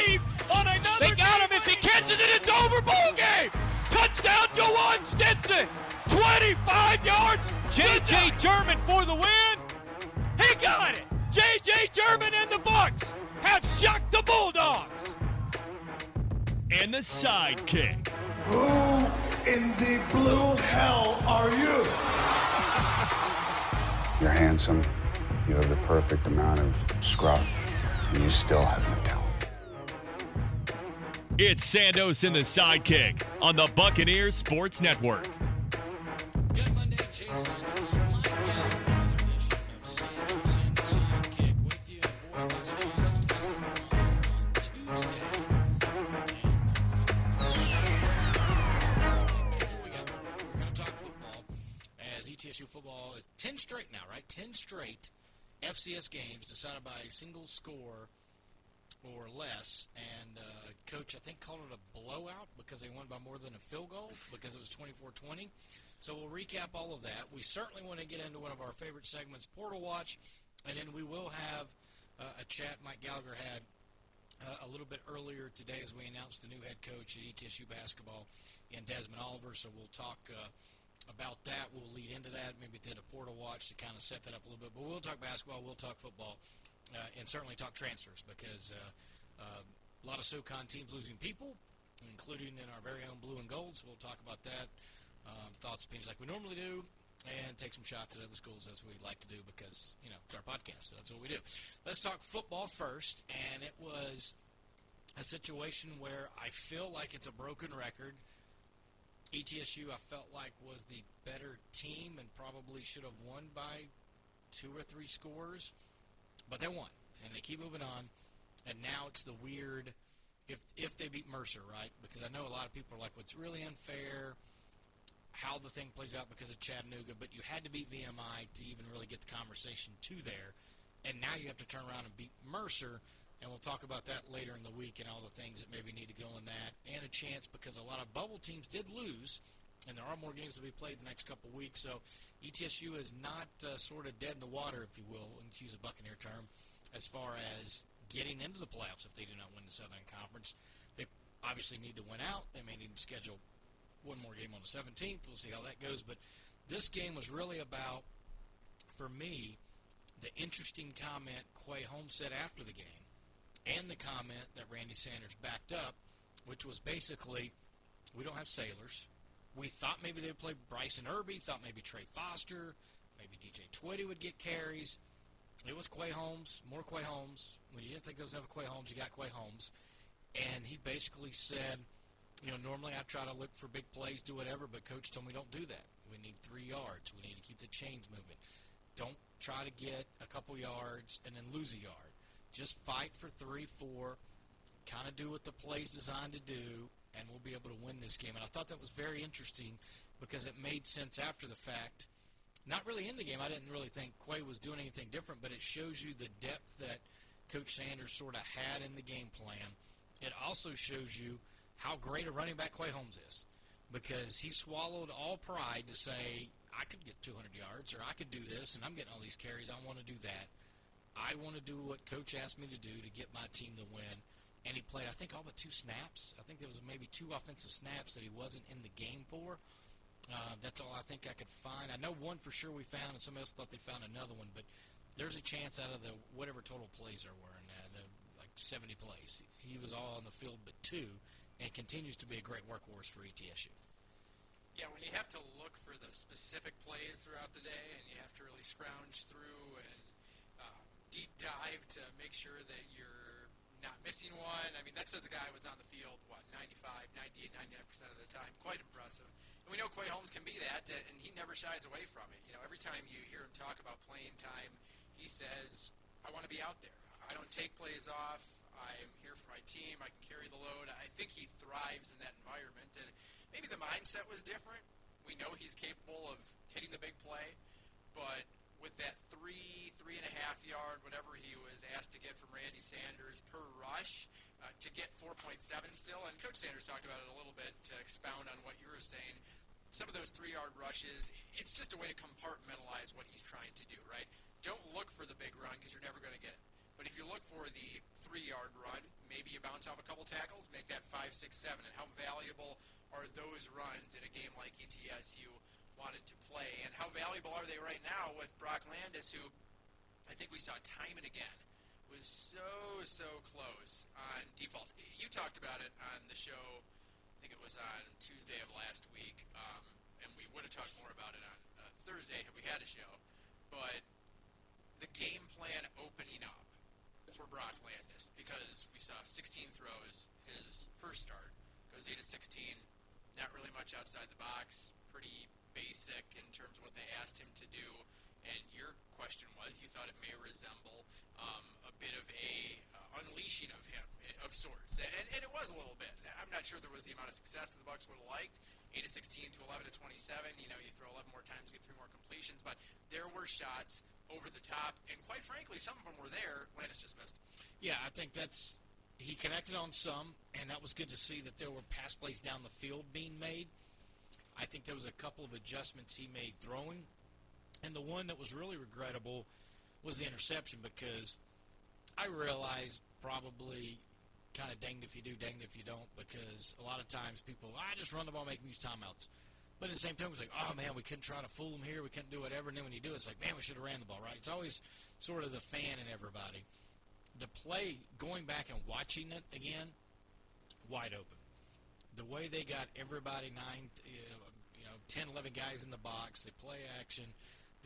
East Tennessee State's going to leave on another. They got him. If he catches it, it's over. Ball game. Touchdown, Jawan Stinson. 25 yards. J.J. German for the win. He got it. J.J. German and the Bucks have shocked the Bulldogs. And the sidekick. Who in the blue hell are you? You're handsome. You have the perfect amount of scruff, and you still have no talent. It's Sandos and the sidekick on the Buccaneers Sports Network. Good Monday, Jay Sandos, ETSU football is 10 straight now, right? 10 straight FCS games decided by a single score or less. And uh, coach, I think, called it a blowout because they won by more than a field goal because it was 24-20. So we'll recap all of that. We certainly want to get into one of our favorite segments, Portal Watch, and then we will have uh, a chat Mike Gallagher had uh, a little bit earlier today as we announced the new head coach at ETSU basketball in Desmond Oliver. So we'll talk uh, about that. We'll lead into that, maybe did a Portal Watch to kind of set that up a little bit. But we'll talk basketball, we'll talk football, and certainly talk transfers because uh, uh, a lot of SoCon teams losing people, including in our very own blue and gold. So we'll talk about that. Um, thoughts, opinions, like we normally do, and take some shots at other schools as we like to do because you know it's our podcast, so that's what we do. Let's talk football first, and it was a situation where I feel like it's a broken record. ETSU, I felt like was the better team and probably should have won by two or three scores, but they won and they keep moving on. And now it's the weird if if they beat Mercer, right? Because I know a lot of people are like, "What's really unfair." How the thing plays out because of Chattanooga, but you had to beat VMI to even really get the conversation to there, and now you have to turn around and beat Mercer, and we'll talk about that later in the week and all the things that maybe need to go in that, and a chance because a lot of bubble teams did lose, and there are more games to be played the next couple weeks. So ETSU is not uh, sort of dead in the water, if you will, and to use a Buccaneer term, as far as getting into the playoffs if they do not win the Southern Conference. They obviously need to win out. They may need to schedule one more game on the 17th. We'll see how that goes. But this game was really about, for me, the interesting comment Quay Holmes said after the game and the comment that Randy Sanders backed up, which was basically, we don't have Saylors. We thought maybe they'd play Bryson Irby, thought maybe Trey Foster, maybe DJ Twitty would get carries. It was Quay Holmes, more Quay Holmes. When you didn't think there was enough Quay Holmes, you got Quay Holmes. And he basically said, you know, normally I try to look for big plays, do whatever, but coach told me don't do that. We need three yards. We need to keep the chains moving. Don't try to get a couple yards and then lose a yard. Just fight for three, four, kind of do what the play's designed to do, and we'll be able to win this game. And I thought that was very interesting because it made sense after the fact. Not really in the game. I didn't really think Quay was doing anything different, but it shows you the depth that Coach Sanders sort of had in the game plan. It also shows you how great a running back Quay Holmes is because he swallowed all pride to say, I could get 200 yards or I could do this and I'm getting all these carries. I want to do that. I want to do what coach asked me to do to get my team to win. And he played, I think, all but two snaps. I think there was maybe two offensive snaps that he wasn't in the game for. Uh, that's all I think I could find. I know one for sure we found, and somebody else thought they found another one. But there's a chance out of the whatever total plays there were in that, uh, like 70 plays, he was all on the field but two, and continues to be a great workhorse for ETSU. Yeah, when you have to look for the specific plays throughout the day, and you have to really scrounge through and uh, deep dive to make sure that you're not missing one. I mean, that says a guy was on the field, what, 95, 98, 99% of the time. Quite impressive. And we know Quay Holmes can be that, and he never shies away from it. You know, every time you hear him talk about playing time, he says, I want to be out there. I don't take plays off. I'm here for my team. I can carry the load. I think he thrives in that environment. And maybe the mindset was different. We know he's capable of hitting the big play, but with that three, three and a half yard, whatever he was asked to get from Randy Sanders per rush, uh, to get 4.7 still, and Coach Sanders talked about it a little bit to expound on what you were saying. Some of those three yard rushes, it's just a way to compartmentalize what he's trying to do, right? Don't look for the big run because you're never going to get it. But if you look for the three yard run, maybe you bounce off a couple tackles, make that five, six, seven. And how valuable are those runs in a game like ETSU wanted to play? And how valuable are they right now with Brock Landis, who I think we saw time and again was so, so close on deep balls. You talked about it on the show, I think it was on Tuesday of last week, um, and we would have talked more about it on uh, Thursday had we had a show. But the game plan opening up for Brock Landis because we saw 16 throws his first start goes 8 to 16, not really much outside the box, pretty basic in terms of what they asked him to do. And your question was, you thought it may resemble um, a bit of a uh, unleashing of him eh, of sorts, and, and it was a little bit. I'm not sure there was the amount of success that the Bucks would have liked. 8 to 16 to 11 to 27. You know, you throw 11 more times, get three more completions, but there were shots over the top, and quite frankly, some of them were there. Landis just missed. Yeah, I think that's he connected on some, and that was good to see that there were pass plays down the field being made. I think there was a couple of adjustments he made throwing, and the one that was really regrettable was the interception because I realize probably kind of danged if you do, danged if you don't, because a lot of times people, I just run the ball, make them use timeouts. But at the same time, it's like, oh man, we couldn't try to fool them here, we couldn't do whatever. And then when you do, it, it's like, man, we should have ran the ball, right? It's always sort of the fan and everybody. The play, going back and watching it again, wide open. The way they got everybody nine, you know, 10, 11 guys in the box, they play action,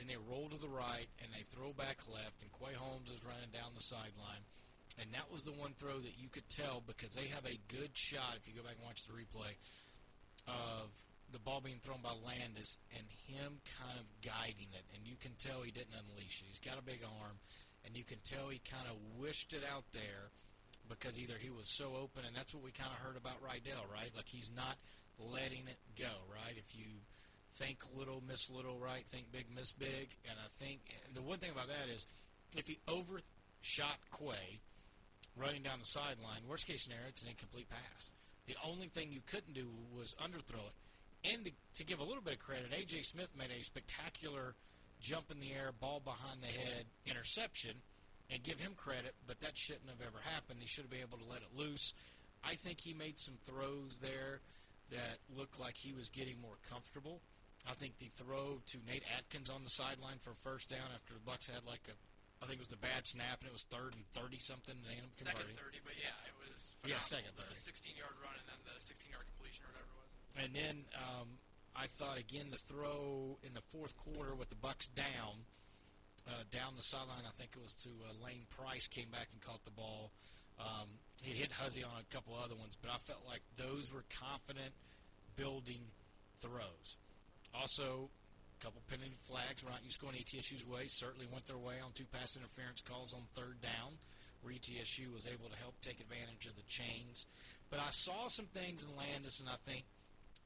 then they roll to the right and they throw back left, and Quay Holmes is running down the sideline and that was the one throw that you could tell because they have a good shot if you go back and watch the replay of the ball being thrown by Landis and him kind of guiding it, and you can tell he didn't unleash it. He's got a big arm, and you can tell he kind of wished it out there because either he was so open, and that's what we kind of heard about Riddell, right? Like he's not letting it go, right? If you think little, miss little, right? Think big, miss big, and I think and the one thing about that is if he overshot Quay running down the sideline. Worst case scenario, it's an incomplete pass. The only thing you couldn't do was underthrow it. And to, to give a little bit of credit, A.J. Smith made a spectacular jump in the air, ball behind the head interception, and give him credit, but that shouldn't have ever happened. He should have been able to let it loose. I think he made some throws there that looked like he was getting more comfortable. I think the throw to Nate Atkins on the sideline for first down after the Bucks had like a I think it was the bad snap, and it was third and thirty something. And ended up second thirty, but yeah, it was yeah second thirty. The sixteen yard run and then the sixteen yard completion or whatever it was. And then um, I thought again the throw in the fourth quarter with the Bucks down, uh, down the sideline. I think it was to uh, Lane Price came back and caught the ball. Um, he hit Huzzie on a couple other ones, but I felt like those were confident building throws. Also, a couple penalty flags were not used going ETSU's way. Certainly went their way on two pass interference calls on third down, where ETSU was able to help take advantage of the chains. But I saw some things in Landis, and I think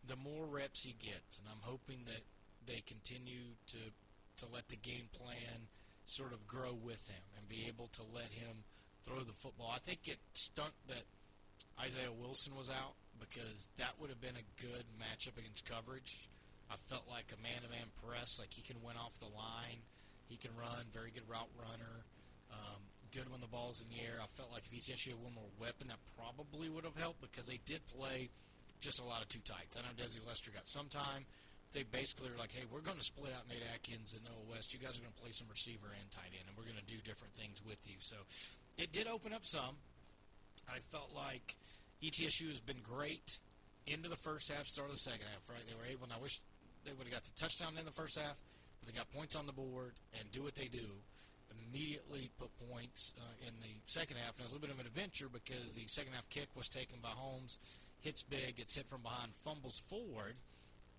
the more reps he gets, and I'm hoping that they continue to to let the game plan sort of grow with him and be able to let him throw the football. I think it stunk that Isaiah Wilson was out because that would have been a good matchup against coverage. I felt like a man-to-man press, like he can win off the line, he can run, very good route runner, um, good when the ball's in the air. I felt like if ETSU had one more weapon, that probably would have helped because they did play just a lot of two tights. I know Desi Lester got some time. They basically were like, hey, we're going to split out Nate Atkins and Noah West. You guys are going to play some receiver and tight end, and we're going to do different things with you. So it did open up some. I felt like ETSU has been great into the first half, start of the second half, right? They were able, and I wish they would have got the touchdown in the first half, but they got points on the board and do what they do. Immediately put points uh, in the second half. And it was a little bit of an adventure because the second half kick was taken by Holmes, hits big, gets hit from behind, fumbles forward,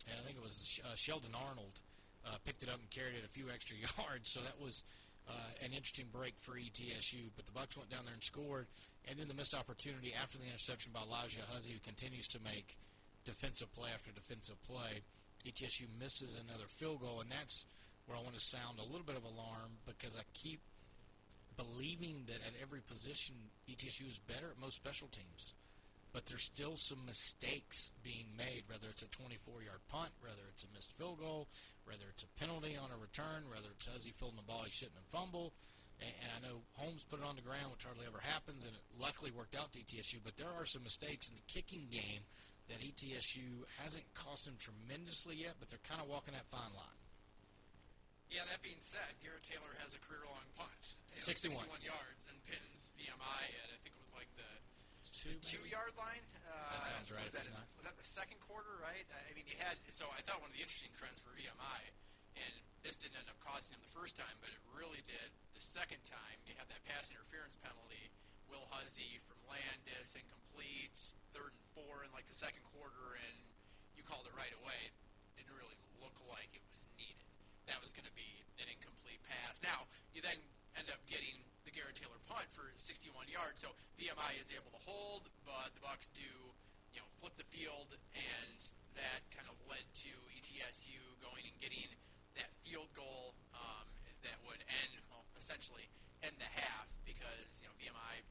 and I think it was uh, Sheldon Arnold uh, picked it up and carried it a few extra yards. So that was uh, an interesting break for ETSU. But the Bucks went down there and scored, and then the missed opportunity after the interception by Elijah Huzzie, who continues to make defensive play after defensive play. ETSU misses another field goal, and that's where I want to sound a little bit of alarm because I keep believing that at every position ETSU is better at most special teams. But there's still some mistakes being made, whether it's a 24-yard punt, whether it's a missed field goal, whether it's a penalty on a return, whether it's Huzzie fielding the ball he shouldn't have fumbled. And, I know Holmes put it on the ground, which hardly ever happens, and it luckily worked out to ETSU. But there are some mistakes in the kicking game that ETSU hasn't cost them tremendously yet, but they're kind of walking that fine line. Yeah, that being said, Garrett Taylor has a career-long punt. You know, 61. 61 yards and pins VMI at, I think it was like the two, two yard line. Uh, That sounds right, Was that, was that the second quarter, right? I mean, you had. So I thought one of the interesting trends for VMI, and this didn't end up costing him the first time, but it really did the second time. You had that pass interference penalty. Will Huzzie from Landis incomplete, third and four in like the second quarter, and you called it right away. It Didn't really look like it was needed. That was going to be an incomplete pass. Now you then end up getting the Garrett Taylor punt for 61 yards. So VMI is able to hold, but the Bucks do, you know, flip the field, and that kind of led to ETSU going and getting that field goal um, that would end, well, essentially end the half because you know VMI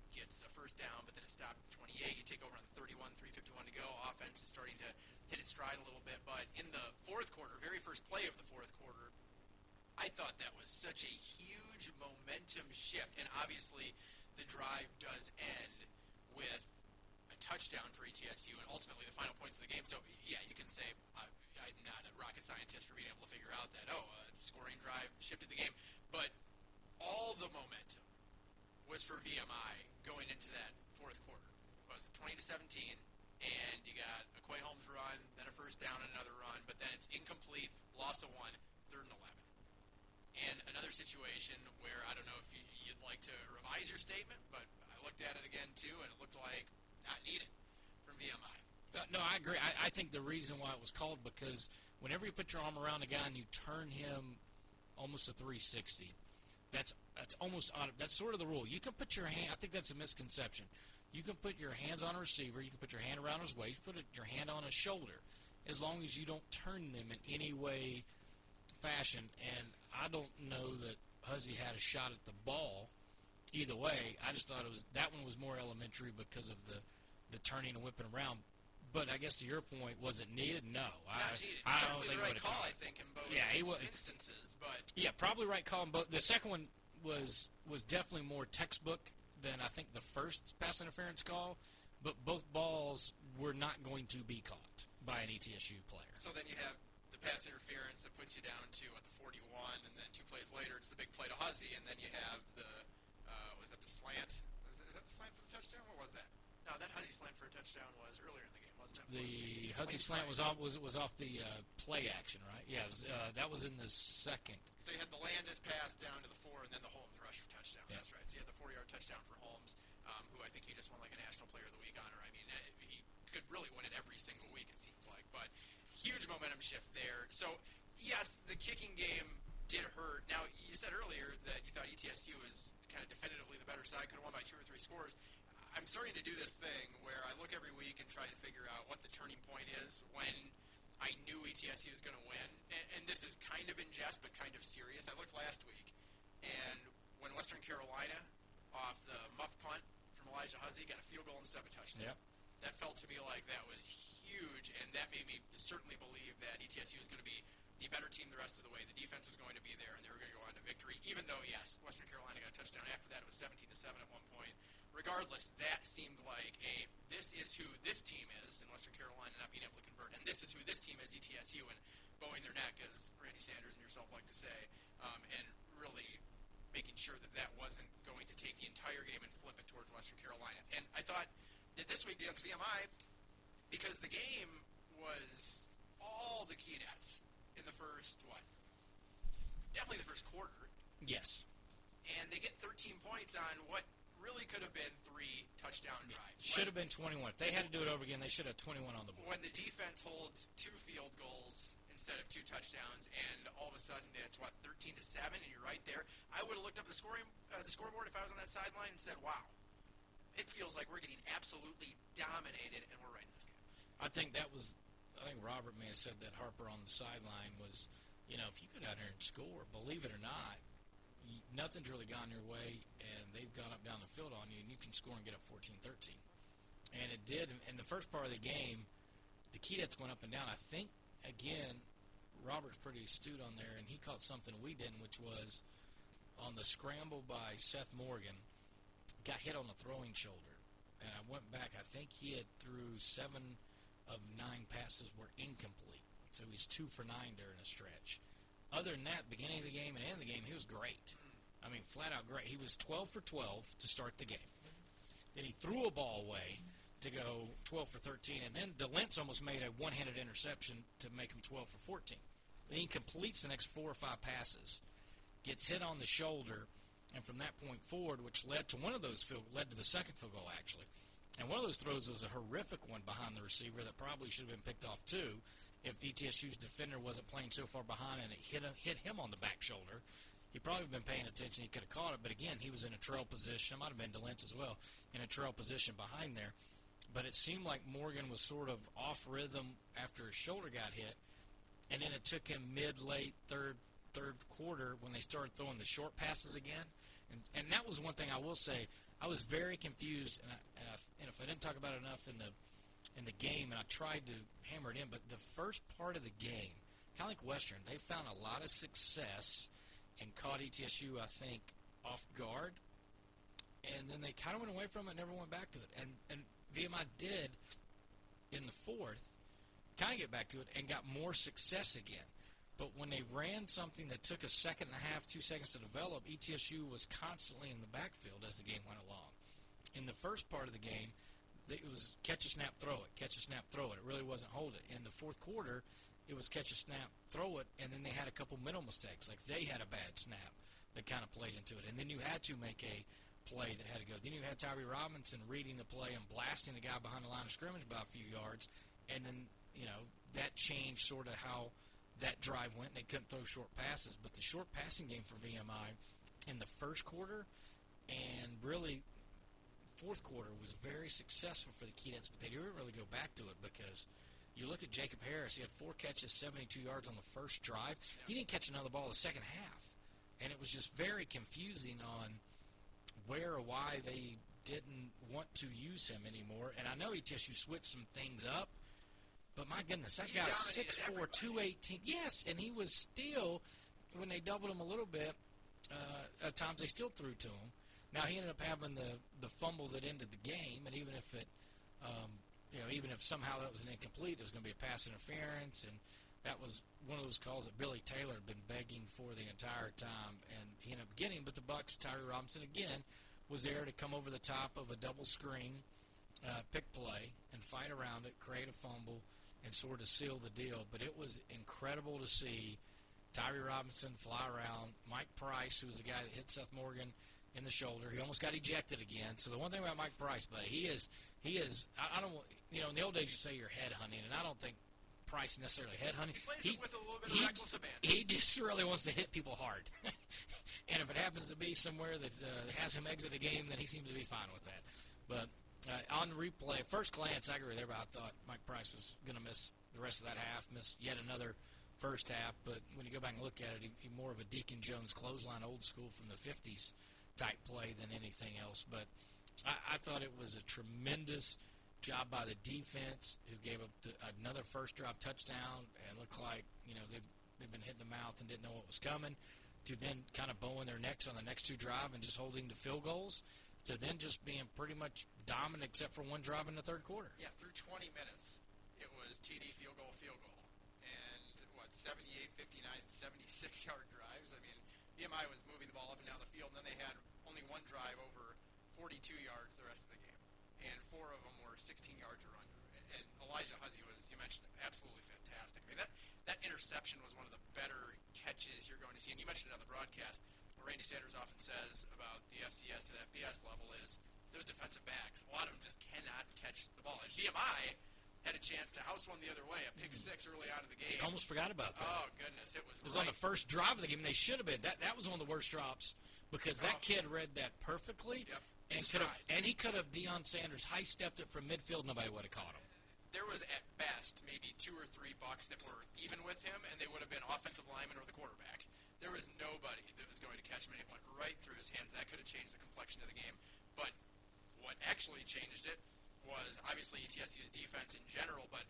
first down, but then it stopped at 28. You take over on the 31, 3:51 to go. Offense is starting to hit its stride a little bit, but in the fourth quarter, very first play of the fourth quarter, I thought that was such a huge momentum shift, and obviously the drive does end with a touchdown for ETSU, and ultimately the final points of the game. So yeah, you can say I, I'm not a rocket scientist for being able to figure out that oh, a scoring drive shifted the game, but all the momentum was for VMI going into that fourth quarter. Was it 20 to 17? And you got a Quay Holmes run, then a first down and another run, but then it's incomplete, loss of one, third and 11 and another situation where I don't know if you- you'd like to revise your statement, but I looked at it again too, and it looked like not needed from VMI. Uh, no, I agree. I, I think the reason why it was called because whenever you put your arm around a guy and you turn him almost a 360, that's that's almost auto- that's sort of the rule. You can put your hand. I think that's a misconception. You can put your hands on a receiver. You can put your hand around his waist. Put your hand on his shoulder, as long as you don't turn them in any way, fashion. And I don't know that Huzzie had a shot at the ball. Either way, I just thought it was that one was more elementary because of the the turning and whipping around. But I guess to your point, was it needed? No, I, Not needed. I don't think the right call. I think, in both Yeah, he wa- instances. But Yeah, probably right call. But the second one was was definitely more textbook than I think the first pass interference call. But both balls were not going to be caught by an ETSU player. so then you have the pass interference that puts you down to at the 41, and then two plays later, it's the big play to Huzzie, and then you have the uh, was that the slant? Is that, is that the slant for the touchdown? What was that? No, that Huzzie slant for a touchdown was earlier in the game, wasn't it? The Huzzie slant was off was was off the uh, play action, right? Yeah, was, uh, that was in the second. So you had the Landis pass down to the four, and then the Holmes rush for touchdown. Yeah. That's right. So you had the four-yard touchdown for Holmes, um, who I think he just won like a National Player of the Week honor. I mean, uh, he could really win it every single week. It seems like, but huge momentum shift there. So yes, the kicking game did hurt. Now you said earlier that you thought ETSU was kind of definitively the better side, could have won by two or three scores. I'm starting to do this thing where I look every week and try to figure out what the turning point is when I knew ETSU was going to win, and, and this is kind of in jest but kind of serious. I looked last week, and when Western Carolina, off the muff punt from Elijah Huzzie, got a field goal instead of a touchdown. Yep. That felt to me like that was huge, and that made me certainly believe that ETSU was going to be the better team the rest of the way. The defense was going to be there, and they were going to go on to victory. Even though, yes, Western Carolina got a touchdown after that, it was 17 to seven at one point. Regardless, that seemed like a this is who this team is in Western Carolina not being able to convert, and this is who this team is, ETSU, and bowing their neck, as Randy Sanders and yourself like to say, um, and really making sure that that wasn't going to take the entire game and flip it towards Western Carolina. And I thought that this week against VMI, because the game was all the Keydets in the first what? Definitely the first quarter, Yes. and they get 13 points on what really could have been three touchdown drives. Should have been 21. If they had to do it over again, they should have 21 on the board. when the defense holds two field goals instead of two touchdowns, and all of a sudden it's what 13 to seven, and you're right there. I would have looked up the scoring uh, the scoreboard if I was on that sideline and said, "Wow, it feels like we're getting absolutely dominated, and we're right in this game." I think that was. I think Robert may have said that Harper on the sideline was, you know, if you go down there and score, believe it or not, nothing's really gone your way, and they've gone up down the field on you, and you can score and get up 14-13. And it did in- the first part of the game. The Keydets went up and down. I think again, Robert's pretty astute on there, and he caught something we didn't, which was on the scramble by Seth Morgan, got hit on the throwing shoulder. And I went back. I think he had threw seven of nine passes were incomplete. So he's two for nine during a stretch. Other than that, beginning of the game and end of the game, he was great. I mean, flat out great. He was 12 for 12 to start the game. Then he threw a ball away to go 12 for 13, and then DeLentz almost made a one-handed interception to make him 12 for 14. Then he completes the next four or five passes, gets hit on the shoulder, and from that point forward, which led to one of those field led to the second field goal actually. And one of those throws was a horrific one behind the receiver that probably should have been picked off too, if ETSU's defender wasn't playing so far behind and it hit him, hit him on the back shoulder. He probably been paying attention. He could have caught it, but again, he was in a trail position. It might have been DeLentz as well in a trail position behind there. But it seemed like Morgan was sort of off rhythm after his shoulder got hit, and then it took him mid late third third quarter when they started throwing the short passes again. And and that was one thing I will say. I was very confused, and, I, and, I, and if I didn't talk about it enough in the in the game, and I tried to hammer it in, but the first part of the game, kind of like Western, they found a lot of success and caught ETSU, I think, off guard, and then they kind of went away from it, and never went back to it. And and VMI did in the fourth, kind of get back to it, and got more success again. But when they ran something that took a second and a half, two seconds to develop, ETSU was constantly in the backfield as the game went along. In the first part of the game, it was catch a snap, throw it, catch a snap, throw it. It really wasn't hold it. In the fourth quarter, it was catch a snap, throw it, and then they had a couple mental mistakes. Like they had a bad snap that kind of played into it. And then you had to make a play that had to go. Then you had Tyree Robinson reading the play and blasting the guy behind the line of scrimmage by a few yards. And then, you know, that changed sort of how that drive went. They couldn't throw short passes. But the short passing game for VMI in the first quarter and really fourth quarter was very successful for the Keydets, but they didn't really go back to it because you look at Jacob Harris, he had four catches, 72 yards on the first drive. He didn't catch another ball the second half. And it was just very confusing on where or why they didn't want to use him anymore. And I know ETSU switched some things up, but my goodness, that He's guy's dominated 6'4", 218. Yes, and he was still, when they doubled him a little bit, uh, at times they still threw to him. Now he ended up having the the fumble that ended the game, and even if it, um, you know, even if somehow that was an incomplete, it was going to be a pass interference, and that was one of those calls that Billy Taylor had been begging for the entire time, and he ended up getting. But the Bucks, Tyree Robinson again, was there to come over the top of a double screen, uh, pick play, and fight around it, create a fumble, and sort of seal the deal. But it was incredible to see Tyree Robinson fly around. Mike Price, who was the guy that hit Seth Morgan in the shoulder, he almost got ejected again. So the one thing about Mike Price, buddy, he is he is. I, I don't. You know, in the old days, you say you're head hunting, and I don't think Price necessarily head hunting. He plays it with a little bit of he- reckless abandon. He just really wants to hit people hard. and if it happens to be somewhere that uh, has him exit a game, then he seems to be fine with that. But uh, on replay, first glance, I agree there, but I thought Mike Price was going to miss the rest of that half, miss yet another first half. But when you go back and look at it, he, he more of a Deacon Jones clothesline, old school from the 50s type play than anything else. But I, I thought it was a tremendous job by the defense, who gave up the, another first drive touchdown and looked like you know they they've been hitting the mouth and didn't know what was coming. To then kind of bowing their necks on the next two drive and just holding to field goals. To then just being pretty much dominant except for one drive in the third quarter. Yeah, through 20 minutes, it was TD field goal, field goal. And what, 78, 59, 76 yard VMI was moving the ball up and down the field, and then they had only one drive over 42 yards the rest of the game. And four of them were 16 yards or under. And Elijah Huzzie was, you mentioned absolutely fantastic. I mean, that, that interception was one of the better catches you're going to see. And you mentioned it on the broadcast what Randy Sanders often says about the FCS to the FBS level is those defensive backs, a lot of them just cannot catch the ball. And VMI had a chance to house one the other way, a pick six early on in the game. I almost forgot about that. Oh goodness, it was. It was on the first drive of the game. and They should have been. That that was one of the worst drops because that Oh. kid read that perfectly, Yep. and could have and he could have Deion Sanders high stepped it from midfield. Nobody would have caught him. There was at best maybe two or three bucks that were even with him, and they would have been offensive lineman or the quarterback. There was nobody that was going to catch him, and it went right through his hands. That could have changed the complexion of the game. But what actually changed it was obviously ETSU's defense in general, but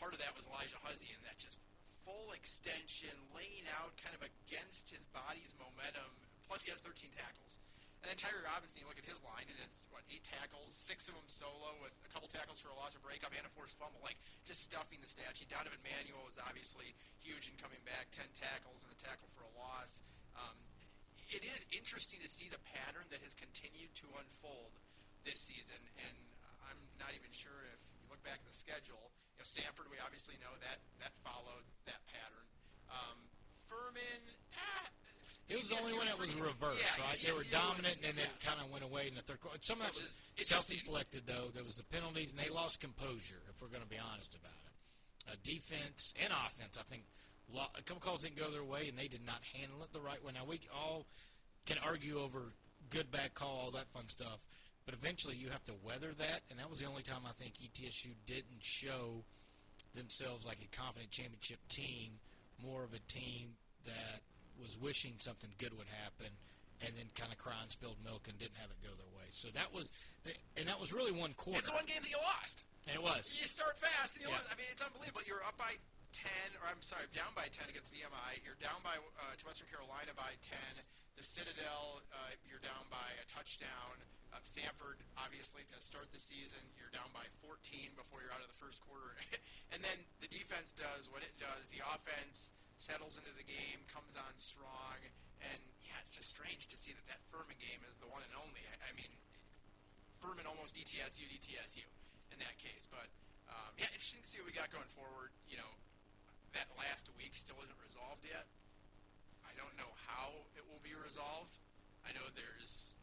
part of that was Elijah Huzzie and that just full extension, laying out kind of against his body's momentum. Plus, he has 13 tackles. And then Tyree Robinson, you look at his line, and it's, what, eight tackles, six of them solo, with a couple tackles for a loss or breakup and a forced fumble. Like, just stuffing the stat sheet. Donovan Manuel is obviously huge in coming back, 10 tackles and a tackle for a loss. Um, it is interesting to see the pattern that has continued to unfold this season, and not even sure if you look back at the schedule. You know, Sanford, we obviously know that that followed that pattern. Um, Furman, ah, It was ETSU only when it was reversed, yeah, right? They were dominant, was- and then yes. kind of went away in the third quarter. Some of that was self-inflicted, though. There was the penalties, and they lost composure. If we're going to be honest about it, uh, defense and offense, I think a couple calls didn't go their way, and they did not handle it the right way. Now we all can argue over good, bad call, all that fun stuff, but eventually you have to weather that, and that was the only time I think ETSU didn't show themselves like a confident championship team, more of a team that was wishing something good would happen, and then kind of crying spilled milk and didn't have it go their way. So that was, and that was really one quarter. It's one game that you lost. and it was. You start fast, and you Yeah. lose. I mean, it's unbelievable. You're up by 10, or I'm sorry, down by 10 against VMI. You're down by uh, to Western Carolina by 10. The Citadel, uh, you're down by a touchdown. Uh, Sanford, obviously, to start the season, you're down by 14 before you're out of the first quarter. and then the defense does what it does. The offense settles into the game, comes on strong, and yeah, it's just strange to see that that Furman game is the one and only. I, I mean, Furman almost DTSU, DTSU in that case. But um, yeah, interesting to see what we got going forward. You know, that last week still isn't resolved yet. I don't know how it will be resolved. I know there's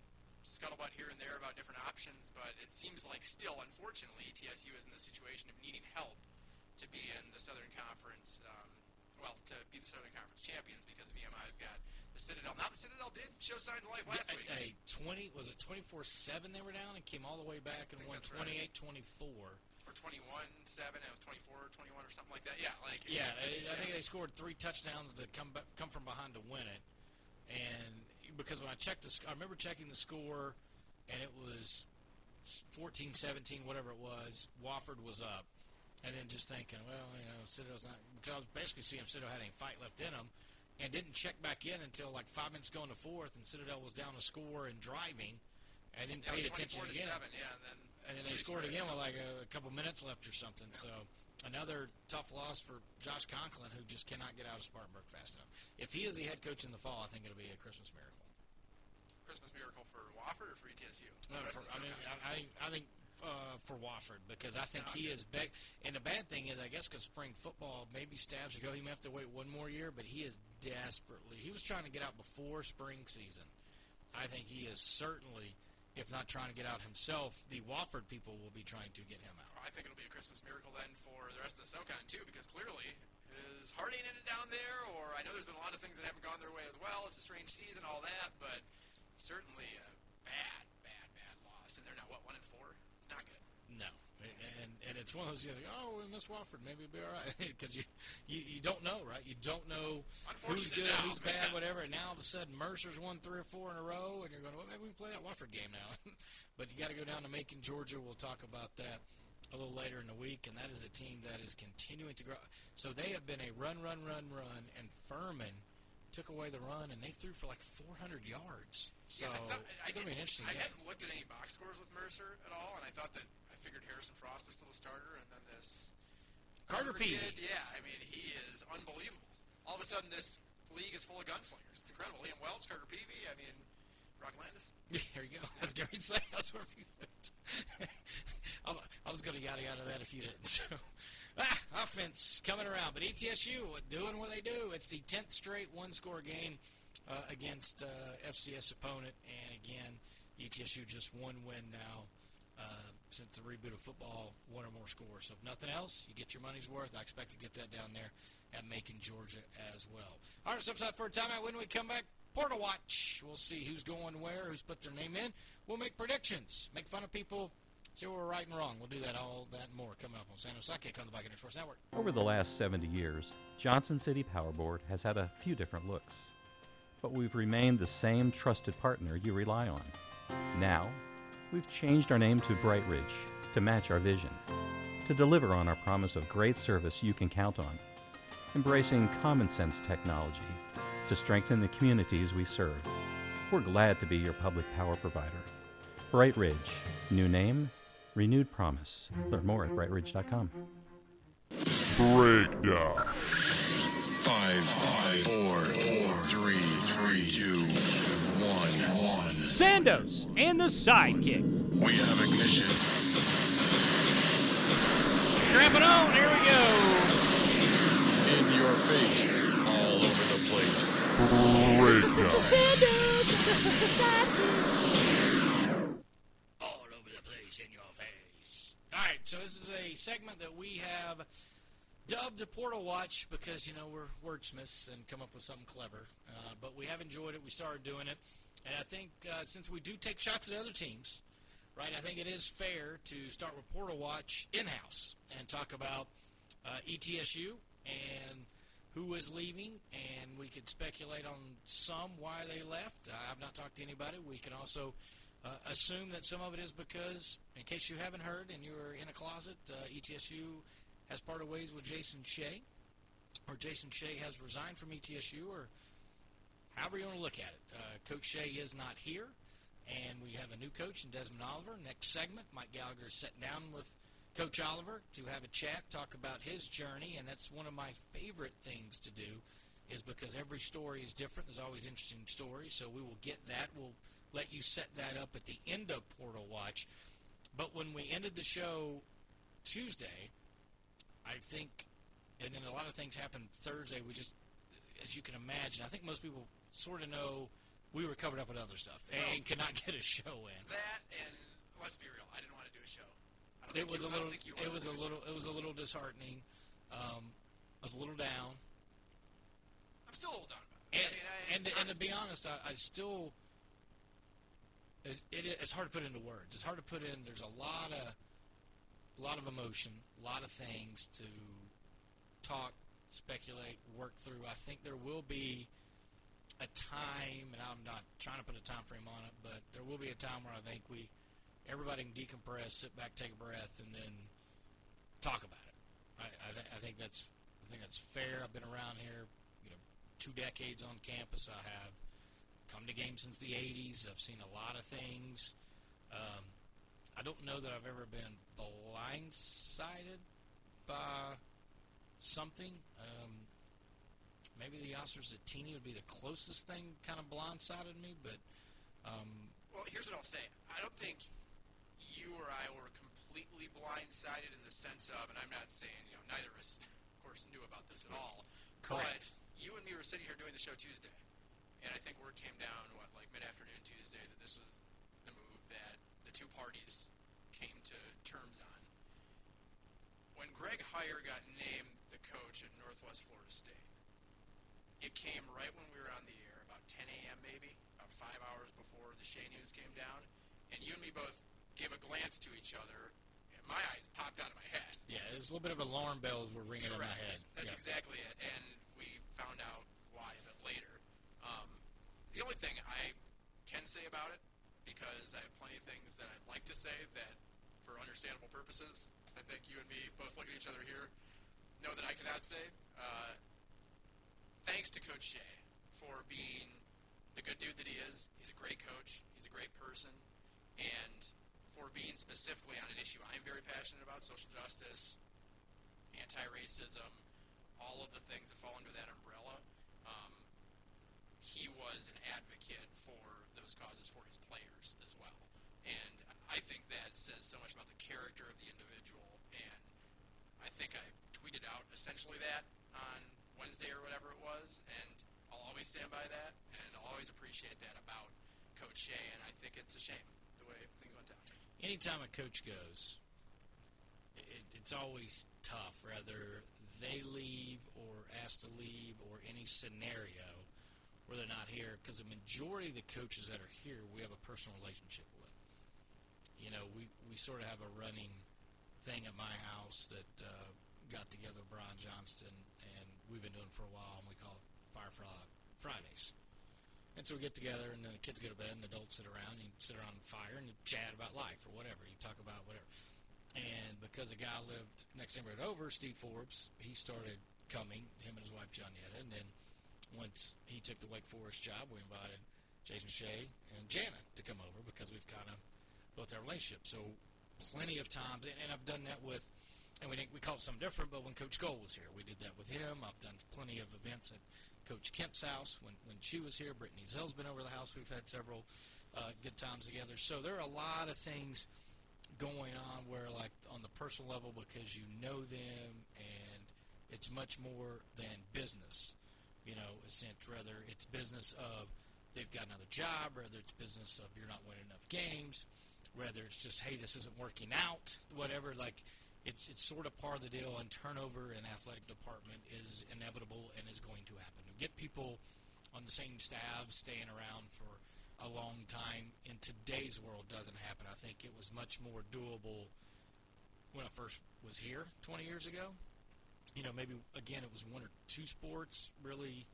scuttlebutt here and there about different options, but it seems like still, unfortunately, TSU is in the situation of needing help to be in the Southern Conference. Um, well, to be the Southern Conference champions because VMI's got the Citadel. Now the Citadel did show signs of life last week. A, a 20 was it 24-7 they were down and came all the way back and won that's 28-24. or 21 7 it was 24 21 or something like that yeah like Yeah, I, I think they scored three touchdowns to come come from behind to win it. And because when I checked the, I remember checking the score, and it was 14, 17, whatever it was. Wofford was up, and then just thinking, well, you know, Citadel's not because I was basically seeing if Citadel had any fight left in them, and didn't check back in until like five minutes going to fourth, and Citadel was down a score and driving, and then yeah, paid attention 24 to again 7 yeah and then and then they scored again with like a, a couple minutes left or something. So another tough loss for Josh Conklin, who just cannot get out of Spartanburg fast enough. If he is the head coach in the fall, I think it'll be a Christmas miracle. Christmas miracle for Wofford or for ETSU No, for, I mean, I, I think I think uh, for Wofford because I think he is back. And the bad thing is, I guess, because spring football maybe stabs to go, he may have to wait one more year. But he is desperately. He was trying to get out before spring season. I think he is certainly, if not trying to get out himself, the Wofford people will be trying to get him out. I think it'll be a Christmas miracle then for the rest of the SoCon too, because clearly is Harding in it down there, or I know there's been a lot of things that haven't gone their way as well. It's a strange season, all that, but certainly a bad, bad, bad loss. And they're now what one and four. It's not good. No, and and it's one of those things. Like, oh, we miss Wofford. Maybe it'll be all right because you, you you don't know, right? You don't know who's good, now, who's bad, man. whatever. And now all of a sudden, Mercer's won three or four in a row, and you're going, well, maybe we can play that Wofford game now. but you got to go down to Macon, Georgia. We'll talk about that a little later in the week, and that is a team that is continuing to grow. So they have been a run, run, run, run, and Furman took away the run, and they threw for like 400 yards. So yeah, I thought, it's going to be an interesting I game. hadn't looked at any box scores with Mercer at all, and I thought that I figured Harrison Frost was still a starter, and then this Carter kid, yeah, I mean he is unbelievable. All of a sudden, this league is full of gunslingers. It's incredible. Liam Welch, Carter Peavy. I mean, Brock Landis. Yeah, there you go. That's Gary say. That's where you I was going to yada yada that if you didn't. So, ah, offense coming around, but ETSU doing what they do. It's the tenth straight one-score game uh, against uh, FCS opponent, and again, ETSU just one win now uh, since the reboot of football, one or more scores. So if nothing else, you get your money's worth. I expect to get that down there at Macon, Georgia, as well. All right, so upside for a timeout. When we come back, Portal Watch. We'll see who's going where, who's put their name in. We'll make predictions, make fun of people, see what we're right and wrong. We'll do that all that more coming up on Sandos on the Buccaneers Sports Network. Over the last 70 years, Johnson City Power Board has had a few different looks, but we've remained the same trusted partner you rely on. Now, we've changed our name to Bright Ridge to match our vision, to deliver on our promise of great service you can count on, embracing common sense technology to strengthen the communities we serve. We're glad to be your public power provider. Bright Ridge, new name, renewed promise. Learn more at brightridge.com. Breakdown. Five, five, four, four, three, three, two, one, one. Sandos and the Sidekick. We have ignition. Strap it on. Here we go. In your face, all over the place. Breakdown. all over the place in your face. All right, so this is a segment that we have dubbed Portal Watch because you know we're wordsmiths and come up with something clever. Uh, but we have enjoyed it. We started doing it, and I think uh, since we do take shots at other teams, right? I think it is fair to start with Portal Watch in house and talk about uh, ETSU and who is leaving, and we could speculate on some why they left. I've not talked to anybody. We can also uh, assume that some of it is because, in case you haven't heard and you're in a closet, uh, ETSU has parted ways with Jason Shay, or Jason Shay has resigned from ETSU, or however you want to look at it. Uh, coach Shay is not here, and we have a new coach in Desmond Oliver. Next segment, Mike Gallagher is sitting down with Coach Oliver to have a chat, talk about his journey, and that's one of my favorite things to do, is because every story is different. There's always interesting stories, so we will get that. We'll let you set that up at the end of Portal Watch. But when we ended the show Tuesday, I think, and then a lot of things happened Thursday. We just, as you can imagine, I think most people sort of know we were covered up with other stuff and oh. could not get a show in. That and let's be real, I didn't want to do a show. It was you, a little. It was a little. It was a little disheartening. Um, I was a little down, I'm still down and I mean, I, and, to, and to be honest, I, I still. It, it, it's hard to put into words. It's hard to put in. There's a lot of, a lot of emotion, a lot of things to talk, speculate, work through. I think there will be a time, and I'm not trying to put a time frame on it, but there will be a time where I think we, everybody can decompress, sit back, take a breath, and then talk about it. I, I, th- I think that's I think that's fair. I've been around here, you know, two decades on campus. I have come to games since the '80s. I've seen a lot of things. Um, I don't know that I've ever been blindsided by something. Um, maybe the Oscars at Teeny would be the closest thing kind of blindsided me, but um, Well, here's what I'll say. I don't think you or I were completely blindsided in the sense of, and I'm not saying, you know, neither of us, of course, knew about this at all. Correct. But you and me were sitting here doing the show Tuesday, and I think word came down, what, like mid afternoon Tuesday, that this was the move that the two parties came to terms on. When Greg Heiar got named the coach at Northwest Florida State, it came right when we were on the air, about 10 a.m. maybe, about five hours before the Shay news came down, and you and me both gave a glance to each other, and my eyes popped out of my head. yeah, there's a little bit of alarm bells were ringing in my head. That's Yeah. exactly it, and we found out why a bit later. Um, the only thing I can say about it, because I have plenty of things that I'd like to say that, for understandable purposes, I think you and me both look at each other here, know that I cannot say. Uh, thanks to Coach Shay for being the good dude that he is. He's a great coach. He's a great person, and for being specifically on an issue I'm very passionate about, social justice, anti-racism, all of the things that fall under that umbrella. Um, he was an advocate for those causes for his players as well, and I think that says so much about the character of the individual. And I think I tweeted out essentially that on Wednesday or whatever it was, and I'll always stand by that, and I'll always appreciate that about Coach Shay. And I think it's a shame the way things. Anytime a coach goes, it, it's always tough, whether they leave or asked to leave or any scenario where they're not here, because the majority of the coaches that are here, we have a personal relationship with. You know, we, we sort of have a running thing at my house that uh, got together Brian Johnston, and we've been doing for a while, and we call it Firefly Fridays. And so we get together, and then the kids go to bed, and the adults sit around, and you sit around the fire, and you chat about life or whatever. You talk about whatever. And because a guy lived next neighborhood over, Steve Forbes, he started coming, him and his wife Jonietta. And then once he took the Wake Forest job, we invited Jason Shay and Jana to come over because we've kind of built our relationship. So plenty of times, and, and I've done that with, and we didn't, we called it something different, but when Coach Gold was here, we did that with him. I've done plenty of events at Coach Kemp's house when, when she was here. Brittney Ezell's been over the house. We've had several uh, good times together. So there are a lot of things going on where, like, on the personal level, because you know them and it's much more than business. You know, a sense, rather it's business of they've got another job, rather it's business of you're not winning enough games, whether it's just hey this isn't working out, whatever. Like it's it's sort of part of the deal. And turnover in athletic department is inevitable and is going to happen. Get people on the same staff staying around for a long time in today's world doesn't happen. I think it was much more doable when I first was here 20 years ago. You know, maybe again it was one or two sports really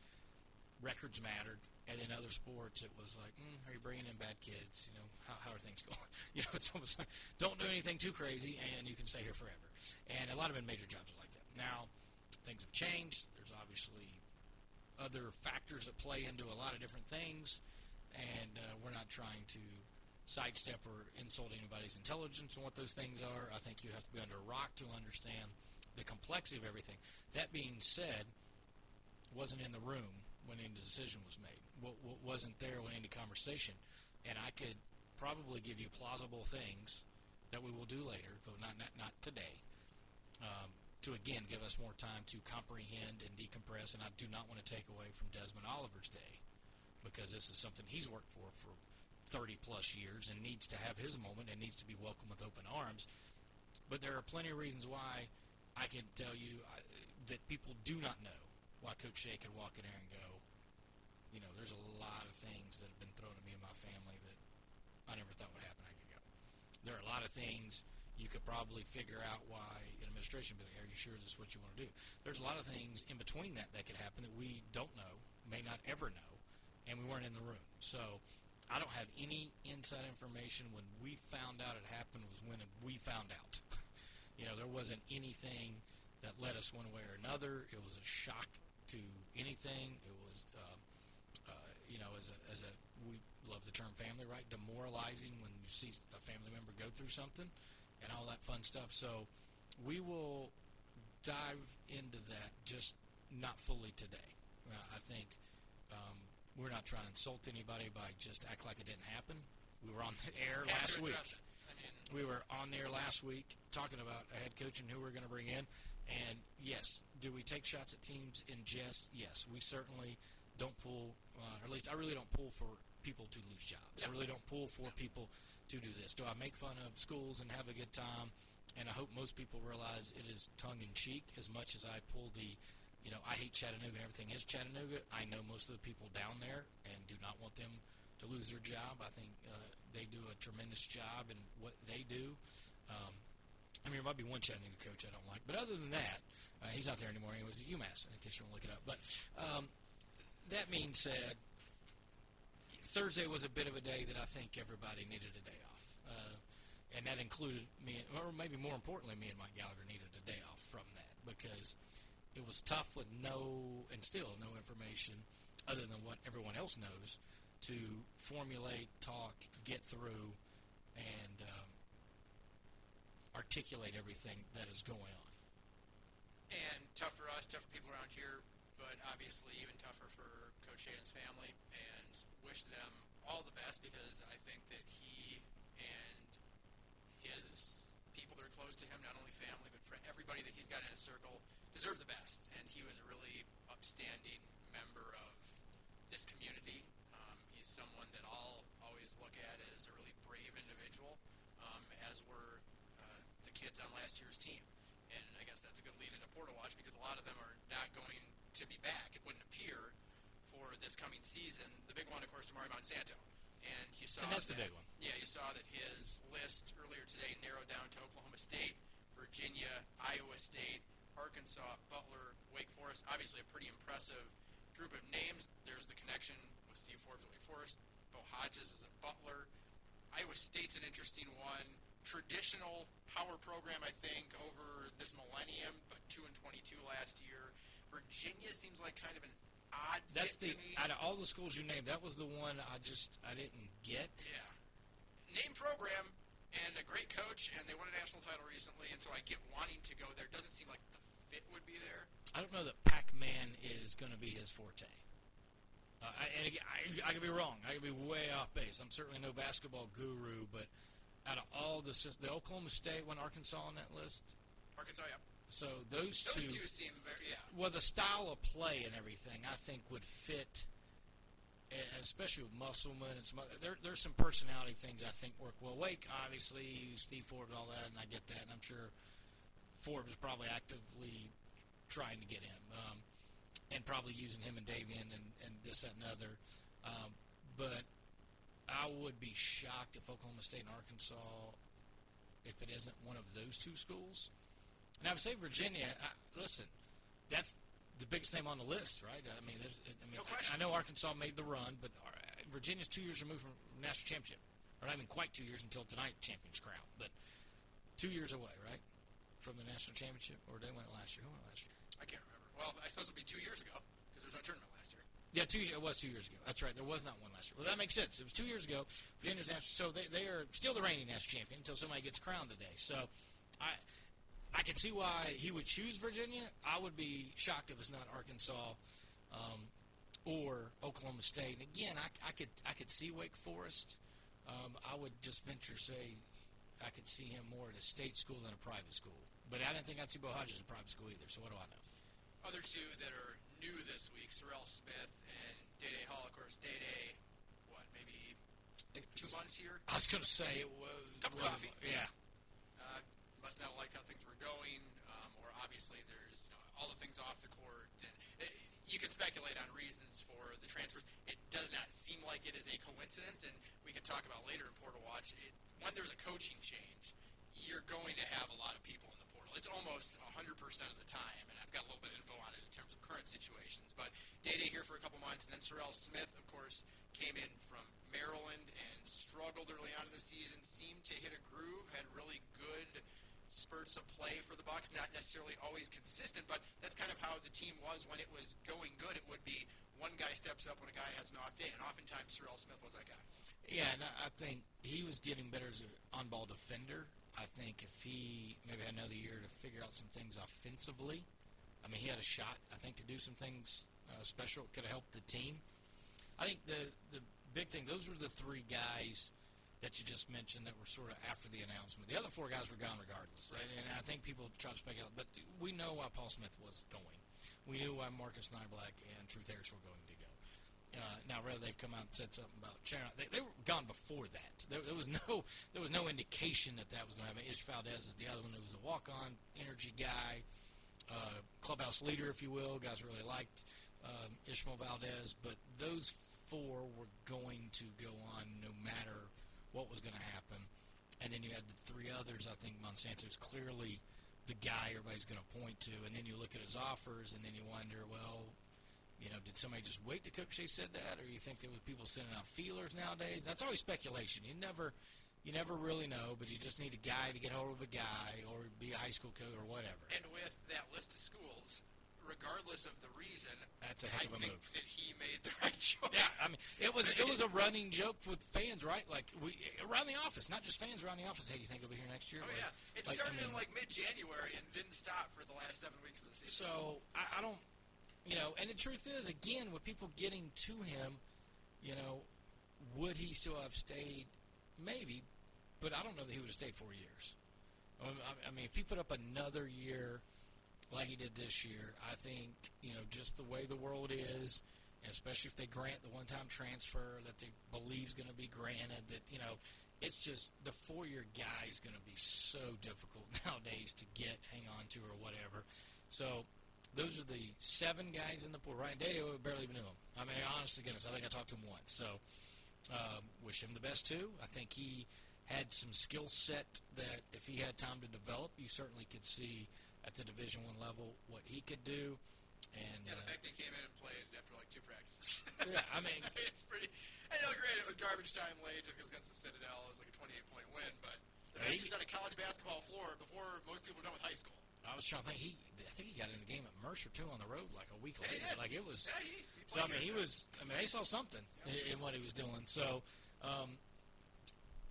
records mattered, and in other sports it was like, mm, are you bringing in bad kids? You know, how, how are things going? you know, it's almost like don't do anything too crazy, and you can stay here forever. And a lot of major jobs are like that. Now, things have changed. There's obviously other factors that play into a lot of different things, and uh, we're not trying to sidestep or insult anybody's intelligence and what those things are. I think you have to be under a rock to understand the complexity of everything. That being said, wasn't in the room when any decision was made. What, what wasn't there when any conversation, and I could probably give you plausible things that we will do later, but not not, not today. Um, to again give us more time to comprehend and decompress, and I do not want to take away from Desmond Oliver's day because this is something he's worked for for 30 plus years and needs to have his moment and needs to be welcomed with open arms. But there are plenty of reasons why I can tell you uh, that people do not know why Coach Shay could walk in there and go, you know, there's a lot of things that have been thrown at me and my family that I never thought would happen. I could go. There are a lot of things you could probably figure out why an administration would be like, are you sure this is what you want to do? There's a lot of things in between that that could happen that we don't know, may not ever know, and we weren't in the room. So I don't have any inside information. When we found out it happened was when we found out. you know, there wasn't anything that led us one way or another. It was a shock to anything. It was, um, you know, as a as a we love the term family, right? Demoralizing when you see a family member go through something and all that fun stuff. So we will dive into that, just not fully today. I think um, we're not trying to insult anybody by just act like it didn't happen. We were on the air Have last week. address it. I mean, We were on there last week talking about a head coach and who we're going to bring in. And yes, do we take shots at teams in jest? Yes, we certainly don't pull, uh, or at least I really don't pull for people to lose jobs. I really don't pull for people to do this. Do I make fun of schools and have a good time? And I hope most people realize it is tongue in cheek as much as I pull the, you know, I hate Chattanooga and everything is Chattanooga. I know most of the people down there and do not want them to lose their job. I think uh, they do a tremendous job in what they do. Um, I mean, there might be one Chattanooga coach I don't like, but other than that, uh, he's not there anymore. He was at UMass, in case you want to look it up. But um, that being said, Thursday was a bit of a day that I think everybody needed a day off, uh, and that included me, or maybe more importantly, me and Mike Gallagher needed a day off from that because it was tough with no and still no information other than what everyone else knows to formulate, talk, get through, and um, articulate everything that is going on. and tough for us, tough for people around here, but obviously even tougher for Coach Shaden's family. And wish them all the best because I think that he and his people that are close to him, not only family but for everybody that he's got in his circle, deserve the best. And he was a really upstanding member of this community. Um, he's someone that I'll always look at as a really brave individual, um, as were uh, the kids on last year's team. And I guess that's a good lead into Portal Watch because a lot of them are not going to be back. It wouldn't appear for this coming season. The big one, of course, Damari Monsanto. And you saw And that's that, the big one. Yeah, you saw that his list earlier today narrowed down to Oklahoma State, Virginia, Iowa State, Arkansas, Butler, Wake Forest. Obviously, a pretty impressive group of names. There's the connection with Steve Forbes at Wake Forest. Bo Hodges is at Butler. Iowa State's an interesting one. Traditional power program, I think, over this millennium, but two and twenty-two last year. Virginia seems like kind of an odd That's the to me. out of all the schools you named, that was the one I just I didn't get. Yeah. Name program and a great coach, and they won a national title recently, and so I get wanting to go there. Doesn't seem like the fit would be there. I don't know that Pac-Man is going to be his forte. Uh, I, and again, I, I could be wrong. I could be way off base. I'm certainly no basketball guru, but out of all the the Oklahoma State one, Arkansas on that list. Arkansas, yeah. So those, Those two seem very, yeah. well, the style of play and everything, I think would fit, especially with Musselman and some. Other, there, there's some personality things I think work well. Wake, obviously, Steve Forbes, all that, and I get that, and I'm sure Forbes is probably actively trying to get him, um, and probably using him and Davian and, and this, that, and other. Um, but I would be shocked if Oklahoma State and Arkansas, if it isn't one of those two schools. And I would say Virginia. I, listen, that's the biggest name on the list, right? I mean, there's, I mean, No question. I, know Arkansas made the run, but uh, Virginia's two years removed from national championship, or not even quite two years until tonight champion's crown, but two years away, right, from the national championship, or they went last year. Who went last year? I can't remember. Well, I suppose it'll be two years ago because there's no tournament last year. Yeah, two. It was two years ago. That's right. There was not one last year. Well, that makes sense. It was two years ago. Virginia's national. So they, they are still the reigning national champion until somebody gets crowned today. So, I I can see why he would choose Virginia. I would be shocked if it's not Arkansas um, or Oklahoma State. And again, I, I could I could see Wake Forest. Um, I would just venture say I could see him more at a state school than a private school. But I didn't think I'd see Bo Hodges at a private school either. So what do I know? Other two that are new this week, Serrel Smith and Day Day Hall. Of course, Day Day, what, maybe two months here? I was going to say it was. Cup of coffee. Yeah. Must not have liked how things were going, um, or obviously there's you know, all the things off the court, and uh you can speculate on reasons for the transfers. It does not seem like it is a coincidence, and we can talk about later in Portal Watch. It, when there's a coaching change, you're going to have a lot of people in the portal. It's almost 100% of the time, and I've got a little bit of info on it in terms of current situations. But Day Day here for a couple months, and then Serrel Smith, of course, came in from Maryland and struggled early on in the season. Seemed to hit a groove, had really good spurts of play for the Bucks. Not necessarily always consistent, but that's kind of how the team was when it was going good. It would be one guy steps up when a guy has an off day, and oftentimes Serrel Smith was that guy. Yeah, and I I think he was getting better as an on-ball defender. I think if he maybe had another year to figure out some things offensively, I mean, he had a shot. I think to do some things uh, special could have helped the team. I think the the big thing; those were the three guys that you just mentioned that were sort of after the announcement. The other four guys were gone regardless, and, and I think people try to speculate, but we know why Paul Smith was going. We knew why Marcus Nyblack and Truth Harris were going to go. Uh, now, rather they've come out and said something about Sharon, they, they were gone before that. There, there was no there was no indication that that was going to happen. Ish Valdez is the other one who was a walk-on energy guy, uh, clubhouse leader, if you will. Guys really liked um, Ishmael Valdez, but those four were going to go on no matter what was going to happen. And then you had the three others. I think Monsanto's clearly the guy everybody's going to point to. And then you look at his offers, and then you wonder, well, you know, did somebody just wait till Coach Shay said that, or you think there was people sending out feelers nowadays? That's always speculation. You never, you never really know. But you just need a guy to get hold of a guy, or be a high school coach, or whatever. And with that list of schools, regardless of the reason, That's a heck I of a think move. that he made the right choice. Yeah, I mean, it was it was a running joke with fans, right? Like we around the office, not just fans around the office. Hey, do you think he'll be here next year? Oh Like- yeah, it like, I started mean, in like mid-January and didn't stop for the last seven weeks of the season. So I, I don't, you know, and the truth is, again, with people getting to him, you know, would he still have stayed? Maybe, but I don't know that he would have stayed four years. I I- I mean, if he put up another year like he did this year, I think you know just the way the world is, especially if they grant the one-time transfer that they believe is going to be granted, that you know it's just the four-year guy is going to be so difficult nowadays to get, hang on to, or whatever. So those are the seven guys in the pool. Ryan Day, we barely even knew him. I mean, honest to goodness, I think I talked to him once. So um, wish him the best too. I think he had some skill set that if he had time to develop, you certainly could see at the Division One level what he could do. And Yeah, the uh, fact they came in and played after like two practices. Yeah, I mean- it's pretty. I know, granted, it was garbage time late just 'cause against the Citadel. It was like a 28 point win, but the fact was on a college basketball floor before most people are done with high school. I was trying to think. He, I think he got in the game at Mercer too on the road like a week later. did. Like it was. Yeah, he- he so I mean, he good. was. I mean, they saw something in, in what he was doing. So um,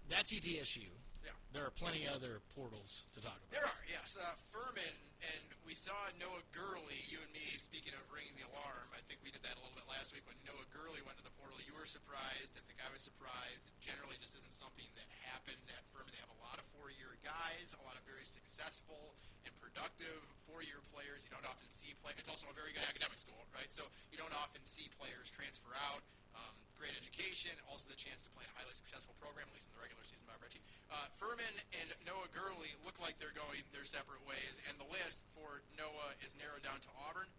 that's ETSU. Yeah. There are plenty other portals to talk about. There are, yes. Uh, Furman, and we saw Noah Gurley, you and me, speaking of ringing the alarm. I think we did that a little bit last week when Noah Gurley went to the portal. You were surprised. I think I was surprised. It generally just isn't something that happens at Furman. They have a lot of four year guys, a lot of very successful and productive four year players. You don't often see play. It's also a very good academic school, right? So you don't often see players transfer out. Um, great education, also the chance to play in a highly successful program, at least in the regular season. Bob Richey, uh, Furman and Noah Gurley look like they're going their separate ways, and the list for Noah is narrowed down to Auburn,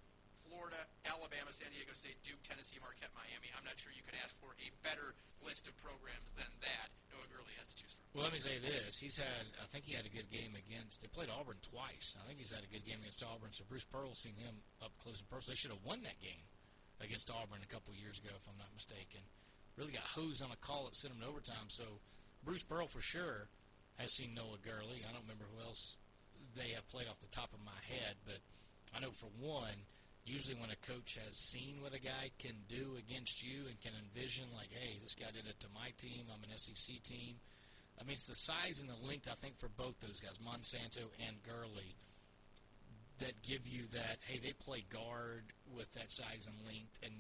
Florida, Alabama, San Diego State, Duke, Tennessee, Marquette, Miami. I'm not sure you could ask for a better list of programs than that. Noah Gurley has to choose from. Well, let me say this: he's had. I think he had a good game against. They played Auburn twice. I think he's had a good game against Auburn. So Bruce Pearl's seen him up close and personal. They should have won that game against Auburn a couple years ago, if I'm not mistaken. Really got hosed on a call that sent him to overtime. So Bruce Pearl for sure has seen Noah Gurley. I don't remember who else they have played off the top of my head, but I know for one, usually when a coach has seen what a guy can do against you and can envision like, hey, this guy did it to my team. I'm an SEC team. I mean, it's the size and the length, I think, for both those guys, Monsanto and Gurley, that give you that, hey, they play guard with that size and length, and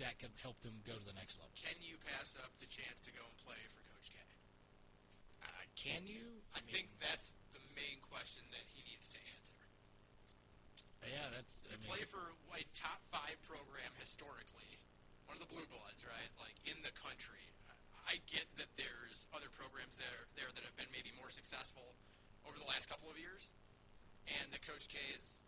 that could help them go to the next level. Can you pass up the chance to go and play for Coach K? Uh, can you? I think that's the main question that he needs to answer. Yeah, that's. to I mean, play for a top five program historically, one of the blue bloods, right? Like in the country. I get that there's other programs there there that have been maybe more successful over the last couple of years, and that Coach K is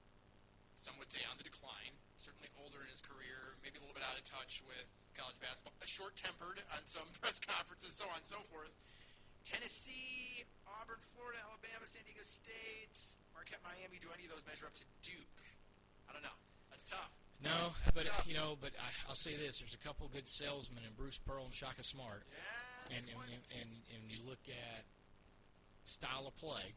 some would say on the decline. Certainly older in his career, maybe a little bit out of touch with college basketball, short-tempered on some press conferences, so on and so forth. Tennessee, Auburn, Florida, Alabama, San Diego State, Marquette, Miami. Do any of those measure up to Duke? I don't know. That's tough. no, That's but tough. you know, but I, I'll say this: there's a couple good salesmen in Bruce Pearl and Shaka Smart, Yeah. and and, and and you look at style of play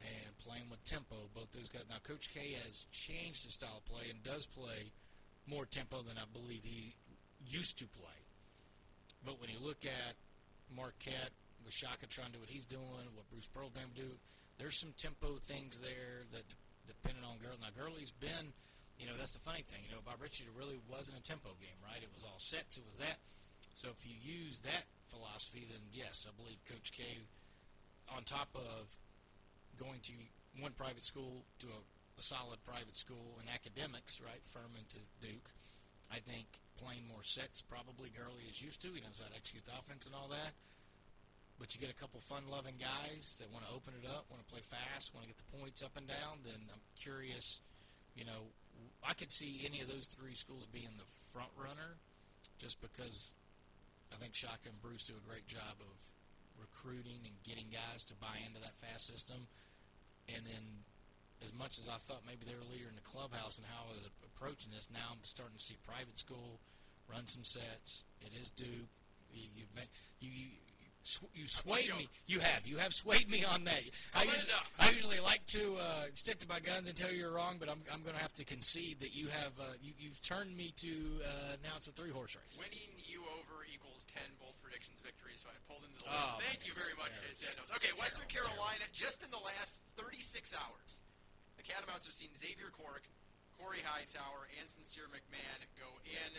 and playing with tempo. Both those guys. Now, Coach K has changed his style of play and does play more tempo than I believe he used to play. But when you look at Marquette with Shaka trying to do what he's doing, what Bruce Pearl going to do, there's some tempo things there that depending on Gurley. Now Gurley's been, you know, that's the funny thing. You know, Bob it really wasn't a tempo game, right? It was all sets. It was that. So if you use that philosophy, then yes, I believe Coach K, on top of going to one private school to a, a solid private school in academics, right, Furman to Duke, I think playing more sets probably Gurley is used to. He knows how to execute the offense and all that. But you get a couple fun-loving guys that want to open it up, want to play fast, want to get the points up and down. Then I'm curious. You know, I could see any of those three schools being the front runner, just because I think Shaka and Bruce do a great job of recruiting and getting guys to buy into that fast system. And then, as much as I thought maybe they were a leader in the clubhouse and how I was approaching this, now I'm starting to see private school run some sets. It is Duke. You you you. you you swayed me. You have. You have swayed me on that. I usually. I usually like to uh, stick to my guns and tell you you're wrong, but I'm, I'm going to have to concede that you have uh, you, you've turned me to uh, now it's a three horse race. Winning you equals 10 bold predictions victories, so I pulled into the Oh. Thank you very much, Chase Okay, Western Carolina, just in the last 36 hours, the Catamounts have seen Xavier Cork, Corey Hightower, and Sincere McMahon go in.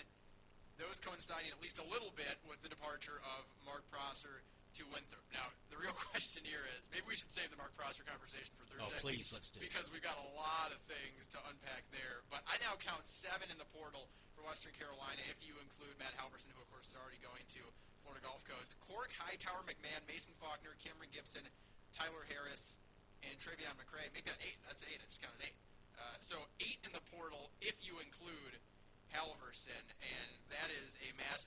Those coinciding at least a little bit with the departure of Mark Prosser to Winthrop. Now, the real question here is maybe we should save the Mark Prosser conversation for Thursday. Oh, please, let's do it. Because we've got a lot of things to unpack there. But I now count seven in the portal for Western Carolina if you include Matt Halverson, who, of course, is already going to Florida Gulf Coast. Cork, Hightower, McMahon, Mason Faulkner, Cameron Gibson, Tyler Harris, and Travion McCray. Make that eight. That's eight. I just counted eight. Uh, so eight in the portal if you include Halverson, and that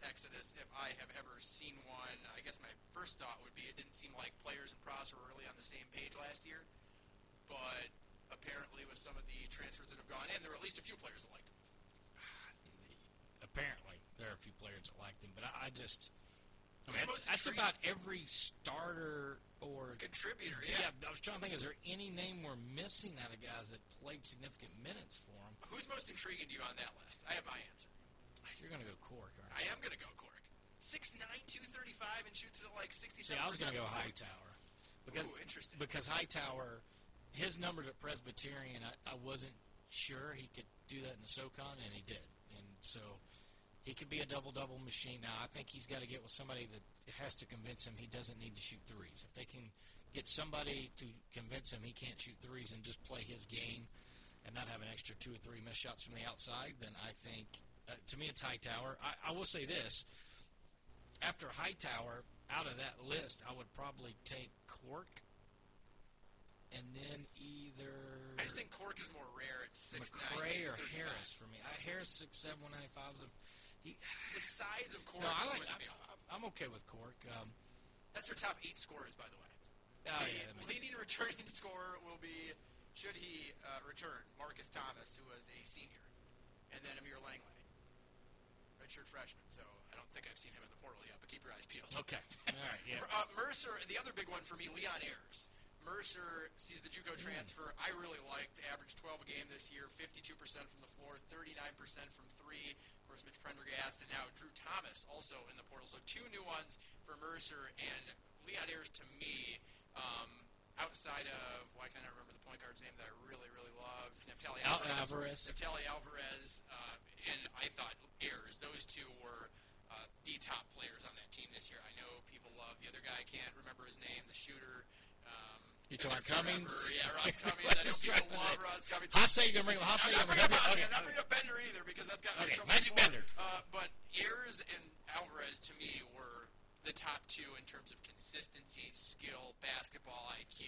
exodus if I have ever seen one. I guess my first thought would be it didn't seem like players and Prosser were really on the same page last year, but apparently with some of the transfers that have gone in, there were at least a few players that liked him. Apparently, there are a few players that liked him, but I, I just. I mean, that's, that's about every starter or Contributor, yeah. Yeah, I was trying to think. Is there any name we're missing out of guys that played significant minutes for him? Who's most intriguing to you on that list? I have my answer. You're going to go Cork, aren't I you? am going to go Cork. 6'9", 235, and shoots it at like 67%. See, I was going to go Hightower because Ooh, interesting. because Hightower, his numbers at Presbyterian, I, I wasn't sure he could do that in the SoCon, and he did, and so he could be a double double machine. Now I think he's got to get with somebody that has to convince him he doesn't need to shoot threes. If they can get somebody to convince him he can't shoot threes and just play his game and not have an extra two or three missed shots from the outside, then I think uh, to me it's Hightower. I, I will say this after Hightower, out of that list, I would probably take Cork, and then either I just think Cork is more rare at 6'9", McCray or Harris for me. I, Harris six seven one ninety five was a. He, The size of Cork no, I like. wins I, me over. I'm okay with Cork. Um, That's their top eight scorers, by the way. oh, the yeah, leading returning scorer will be, should he uh, return, Marcus Thomas, who was a senior, and then Amir Langley, redshirt freshman. So I don't think I've seen him in the portal yet, but keep your eyes peeled. Okay. All right. Yeah. Uh, Mercer, the other big one for me, Leon Ayers. Mercer sees the JUCO transfer. I really liked. Averaged 12 a game this year, 52% from the floor, 39% from three. Of course, Mitch Prendergast, and now Drew Thomas also in the portal. So two new ones for Mercer and Leon Ayers. To me, um, outside of why can't I remember the point guard's name that I really really loved? Neftali Al- Alvarez. Alvarez. Neftali Alvarez, uh, and I thought Ayers. Those two were uh, the top players on that team this year. I know people love the other guy. I can't remember his name. The shooter. Um, You talking I about can't Cummings? remember. Yeah, Ross Cummings. I know people love Ross Cummings. I say you're gonna bring say I'm you're not bringing bring up, him. I'm not bringing up Bender either because that's got me Okay, in trouble Magic before. Bender. Uh, but Ayers and Alvarez to me were the top two in terms of consistency, skill, basketball IQ,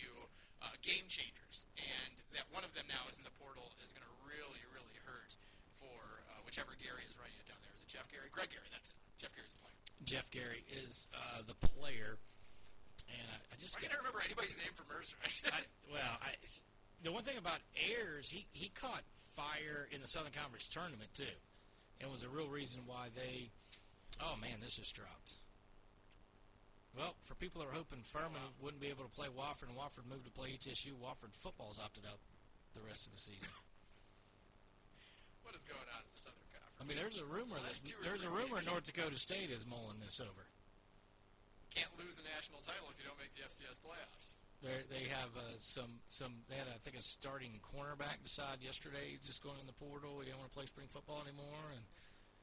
uh, game changers. And that one of them now is in the portal is going to really, really hurt for uh, whichever Gary is running it down there. Is it Jeff Gary? Greg Gary. That's it. Jeff Gary's the player. Jeff Gary is uh, the player, and I, I just I can't remember anybody's name from Mercer. I, well, I, the one thing about Ayers, he, he caught fire in the Southern Conference tournament too, and was a real reason why they. Oh man, this just dropped. Well, for people that are hoping Furman wouldn't be able to play Wofford and Wofford moved to play ETSU, Wofford football's opted out the rest of the season. what is going on in the Southern Conference? I mean, there's a rumor that two or there's a rumor weeks. North Dakota State is mulling this over. Can't lose a national title if you don't make the FCS playoffs. They they have uh, some some they had I think a starting cornerback decide yesterday he's just going in the portal. He didn't want to play spring football anymore, and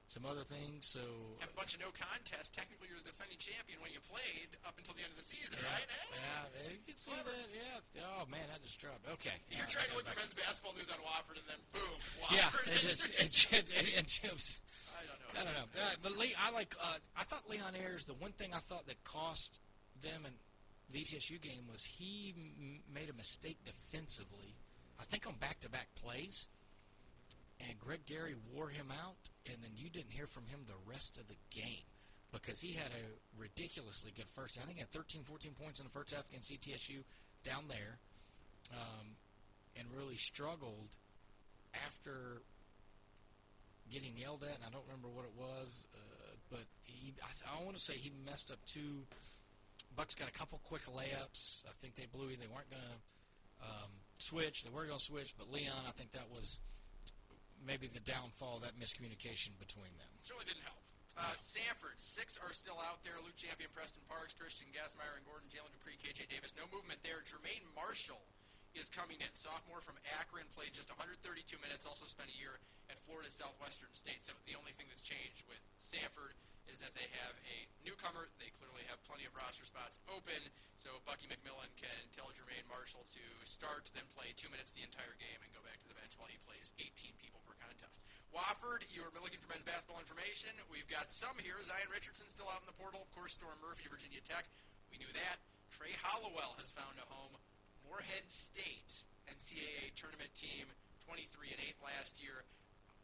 some other things. So have a bunch of no contests. Technically, you're the defending champion when you played up until the end of the season, yeah, right? Yeah, you can see Clever. that. Yeah. Oh man, that just dropped. Okay. You're All trying to look for men's basketball news on Wofford, and then boom, Wofford. Yeah, it just it, just- it, it just I don't know. I don't know. Uh, but Lee, I like. Uh, I thought Leon Ayers. The one thing I thought that cost them in the ETSU game was he m- made a mistake defensively. I think on back-to-back plays, and Greg Gary wore him out, and then you didn't hear from him the rest of the game because he had a ridiculously good first. I think he had 13, 14 points in the first half against ETSU down there, um, and really struggled after getting yelled at, and I don't remember what it was, uh, but he, I, I want to say he messed up two. Bucks got a couple quick layups. I think they blew. They weren't going to um, switch. They were going to switch, but Leon, I think that was maybe the downfall, that miscommunication between them. Surely didn't help. Uh, Samford, six are still out there. Luke Champion, Preston Parks, Christian Gassmeyer, and Gordon Jalen Dupree, KJ Davis. No movement there. Jermaine Marshall is coming in. Sophomore from Akron, played just 132 minutes, also spent a year at Florida Southwestern State. So the only thing that's changed with Samford is that they have a newcomer. They clearly have plenty of roster spots open, so Bucky McMillan can tell Jermaine Marshall to start, then play two minutes the entire game, and go back to the bench while he plays 18 people per contest. Wofford, you were looking for men's basketball information. We've got some here. Zion Richardson still out in the portal. Of course, Storm Murphy, Virginia Tech. We knew that. Trey Hollowell has found a home. Morehead State, NCAA tournament team, 23 and 8 last year.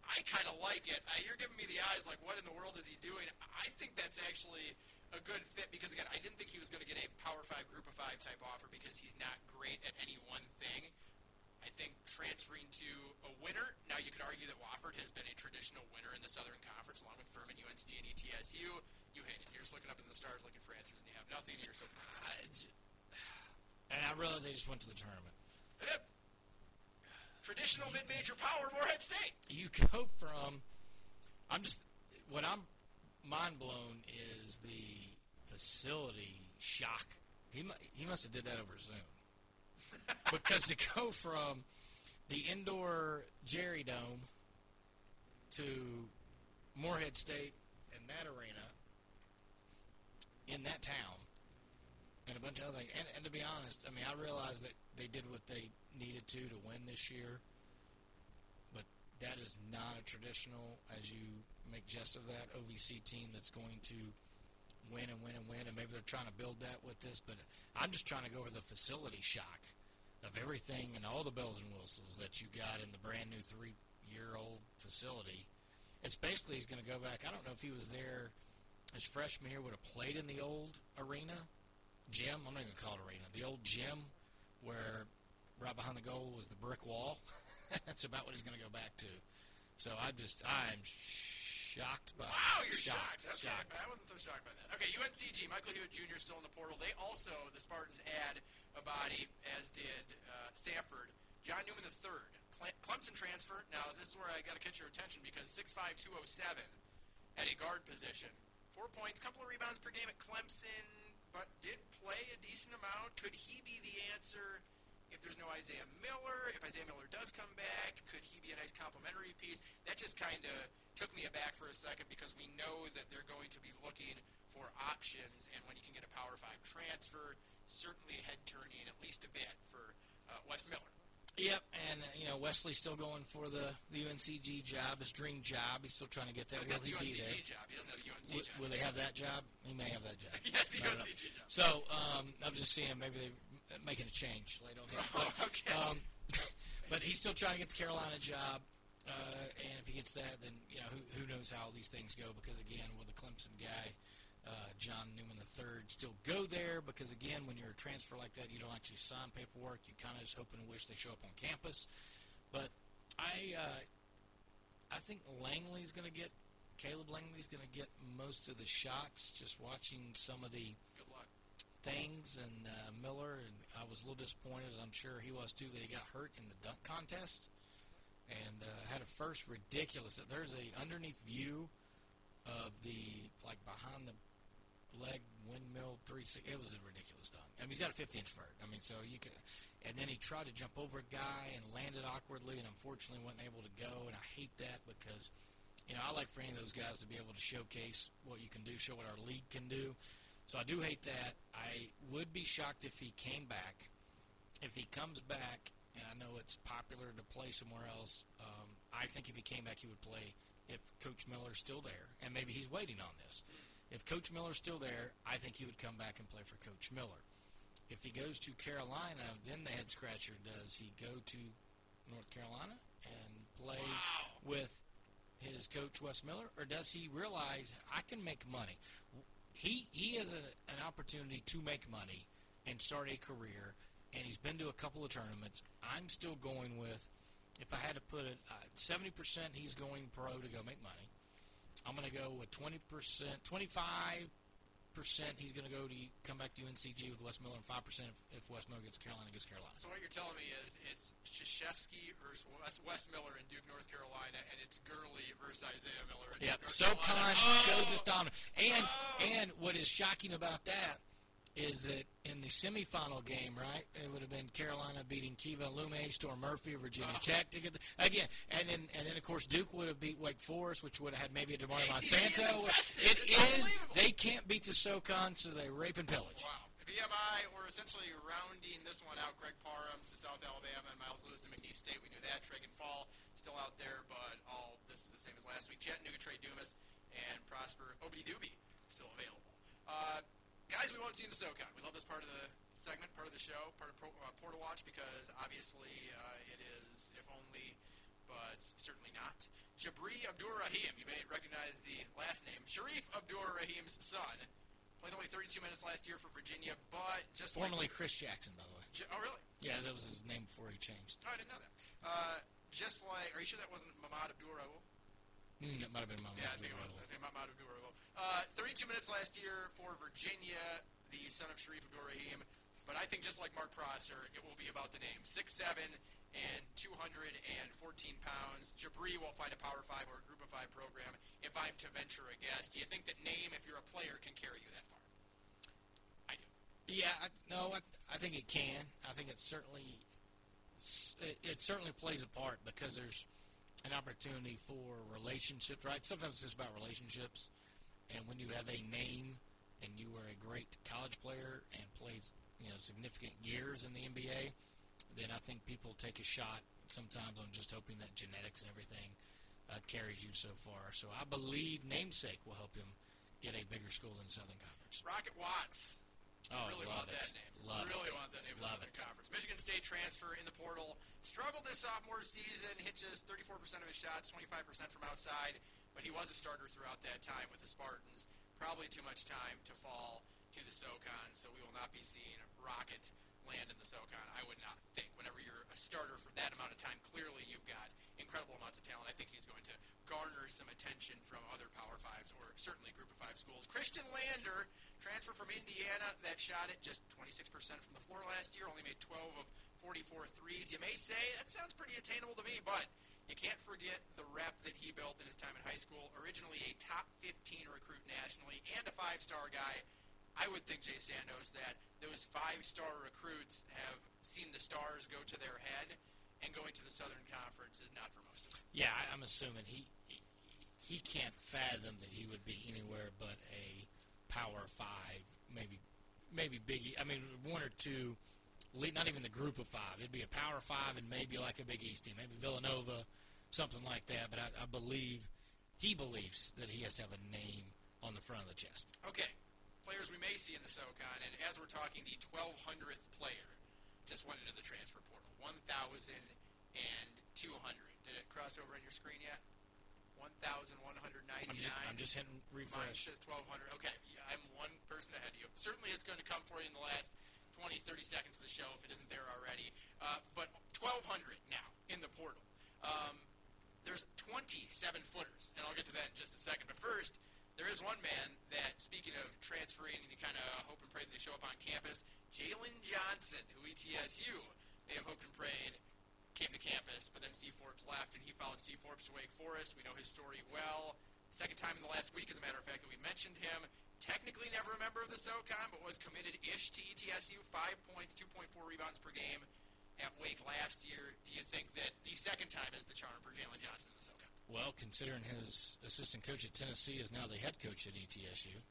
I kind of like it. I, you're giving me the eyes like, what in the world is he doing? I think that's actually a good fit because, again, I didn't think he was going to get a Power 5, Group of 5 type offer because he's not great at any one thing. I think transferring to a winner, now you could argue that Wofford has been a traditional winner in the Southern Conference along with Furman, UNCG, and ETSU. You hate it. You're just looking up in the stars looking for answers and you have nothing and you're still And I realize they just went to the tournament. Yep. Traditional mid-major power, Morehead State. You go from, I'm just, what I'm mind blown is the facility shock. He he must have did that over Zoom because to go from the indoor Jerry Dome to Morehead State and that arena in that town and a bunch of other things. And, and to be honest, I mean, I realize that they did what they needed to to win this year, but that is not a traditional, as you make jest of that, OVC team that's going to win and win and win. And maybe they're trying to build that with this, but I'm just trying to go over the facility shock of everything and all the bells and whistles that you got in the brand new three year old facility. It's basically he's going to go back. I don't know if he was there his freshman year, would have played in the old arena gym. I'm not going to call it arena. The old gym where right behind the goal was the brick wall. That's about what he's going to go back to. So I'm just I'm shocked by Wow, you're shocked. shocked. Okay, shocked. I wasn't so shocked by that. Okay, UNCG, Michael Hewitt Jr. still in the portal. They also, the Spartans, add a body, as did uh, Samford. John Newman the third, Clemson transfer. Now, this is where I got to catch your attention because 6'5", 207 at a guard position. Four points, couple of rebounds per game at Clemson, but did play a decent amount. Could he be the answer if there's no Isaiah Miller? If Isaiah Miller does come back, could he be a nice complementary piece? That just kind of took me aback for a second because we know that they're going to be looking for options, and when you can get a Power 5 transfer, certainly head turning at least a bit for uh, Wes Miller. Yep, and uh, you know Wesley's still going for the, the UNCG job, his dream job. He's still trying to get that. He's got Will the he UNCG job. He doesn't have the UNC Will, job. will they have that job? He may have that job. Yes, the know. UNCG job. So um, I was just seeing maybe they're making a change late on. But, okay. um, but he's still trying to get the Carolina job, uh, and if he gets that, then you know who, who knows how these things go. Because again, with the Clemson guy, uh, John Newman III, still go there because again, when you're a transfer like that, you don't actually sign paperwork. You kind of just hope and wish they show up on campus. But I, uh, I think Langley's going to get Caleb Langley's going to get most of the shots. Just watching some of the Good luck. things and uh, Miller, and I was a little disappointed, as I'm sure he was too, that he got hurt in the dunk contest and uh, had a first ridiculous. There's a underneath view of the like behind the leg windmill three six. It was a ridiculous dunk. I mean, he's got a 50 inch vert. I mean, so you can. And then he tried to jump over a guy and landed awkwardly, and unfortunately wasn't able to go. And I hate that because you know, I like for any of those guys to be able to showcase what you can do, show what our league can do. So I do hate that. I would be shocked if he came back. If he comes back, and I know it's popular to play somewhere else, um, I think if he came back, he would play if Coach Miller's still there, and maybe he's waiting on this. If Coach Miller's still there, I think he would come back and play for Coach Miller. If he goes to Carolina, then the head scratcher does he go to North Carolina and play with his coach Wes Miller, or does he realize I can make money? He he has a, an opportunity to make money and start a career, and he's been to a couple of tournaments. I'm still going with if I had to put it uh, seventy percent, he's going pro to go make money. I'm going to go with twenty percent, twenty five percent. He's going to go to come back to UNCG with Wes Miller, and five percent if, if Wes Miller gets Carolina, gets Carolina. So what you're telling me is it's Krzyzewski versus Wes, Wes Miller in Duke, North Carolina, and it's Gurley versus Isaiah Miller in Yep. Duke, North SoCon Carolina. Oh! shows its dominance. And oh! and what is shocking about that is that in the semifinal game, right? It would have been Carolina beating Keve Aluma, Storm Murphy, Virginia Tech to get the, again, and then and then of course Duke would have beat Wake Forest, which would have had maybe a is Monsanto. infested. It It's is. They can't beat the SoCon, so they rape and pillage. Wow. VMI, we're essentially rounding this one out. Greg Parham to South Alabama and Miles Lewis to McNeese State. We knew that. Tragan Fall still out there, but all this is the same as last week. Chattanooga, Trey Dumas, and Prosper Obidi Doobie still available. Uh, guys, we won't see in the SoCon. We love this part of the segment, part of the show, part of Pro, uh, Portal Watch because obviously uh, it is, if only, but certainly not. Jabri Abdur Rahim, you may recognize the last name. Shareef Abdur Rahim's son. Played only 32 minutes last year for Virginia, but just Formerly like, Chris Jackson, by the way. J- oh really? Yeah, that was his name before he changed. Oh, I didn't know that. Uh, just like, are you sure that wasn't Mahmoud Abdul-Rauf? Mm, that might have been my Yeah, I think it was. I think Mahmoud Abdul-Rauf. Uh, 32 minutes last year for Virginia, the son of Shareef Abdur Rahim. But I think just like Mark Prosser, it will be about the name. 6'7 and 214 pounds. Jabri will find a Power 5 or a Group of 5 program. If I'm to venture a guess, do you think that name, if you're a player, can carry you that far? I do. Yeah, I, no, I, I think it can. I think it certainly it, it certainly plays a part because there's an opportunity for relationships, right? Sometimes it's just about relationships, and when you have a name and you were a great college player and played you know significant years in the NBA, then I think people take a shot sometimes on just hoping that genetics and everything uh, carries you so far. So I believe namesake will help him get a bigger school the Southern Conference. Rocket Watts. Oh, really love want it. that name. Love really it. want that name Love in the it. Conference. Michigan State transfer in the portal. Struggled this sophomore season. Hit just 34% of his shots, 25% from outside. But he was a starter throughout that time with the Spartans. Probably too much time to fall to the SoCon, so we will not be seeing Rocket land in the SoCon. I would not think. Whenever you're a starter for that amount of time, clearly you've got incredible amounts of talent. I think he's going to garner some attention from other Power Fives or certainly Group of Five schools. Khristian Lander, transfer from Indiana, that shot at just 26% from the floor last year, only made 12 of 44 threes. You may say that sounds pretty attainable to me, but you can't forget the rep that he built in his time in high school. Originally a top 15 recruit nationally and a five-star guy. I would think, Jay Sandos, that those five-star recruits have seen the stars go to their head, and going to the Southern Conference is not for most of them. Yeah, I'm assuming he he, he can't fathom that he would be anywhere but a Power Five, maybe maybe Biggie. I mean, one or two. Not even the Group of Five. It'd be a Power Five and maybe like a Big East team, maybe Villanova, something like that. But I, I believe he believes that he has to have a name on the front of the chest. Okay, players we may see in the SoCon, and as we're talking, the 1,200th player just went into the transfer portal. 1,200. Did it cross over on your screen yet? 1,199. I'm just I'm just hitting Mine refresh. says 1,200. Okay, yeah, I'm one person ahead of you. Certainly it's going to come for you in the last 20, 30 seconds of the show if it isn't there already. Uh, but 1,200 now in the portal. Um, there's 27 footers, and I'll get to that in just a second. But first, there is one man that, speaking of transferring, and you kind of hope and pray they show up on campus, Jalen Johnson, who ETSU may have hoped and prayed came to campus, but then Steve Forbes left, and he followed Steve Forbes to Wake Forest. We know his story well. Second time in the last week, as a matter of fact, that we mentioned him. Technically never a member of the SoCon, but was committed-ish to E ETSU. Five points, 2.4 rebounds per game at Wake last year. Do you think that the second time is the charm for Jalen Johnson in the SoCon? Well, considering his assistant coach at Tennessee is now the head coach at ETSU,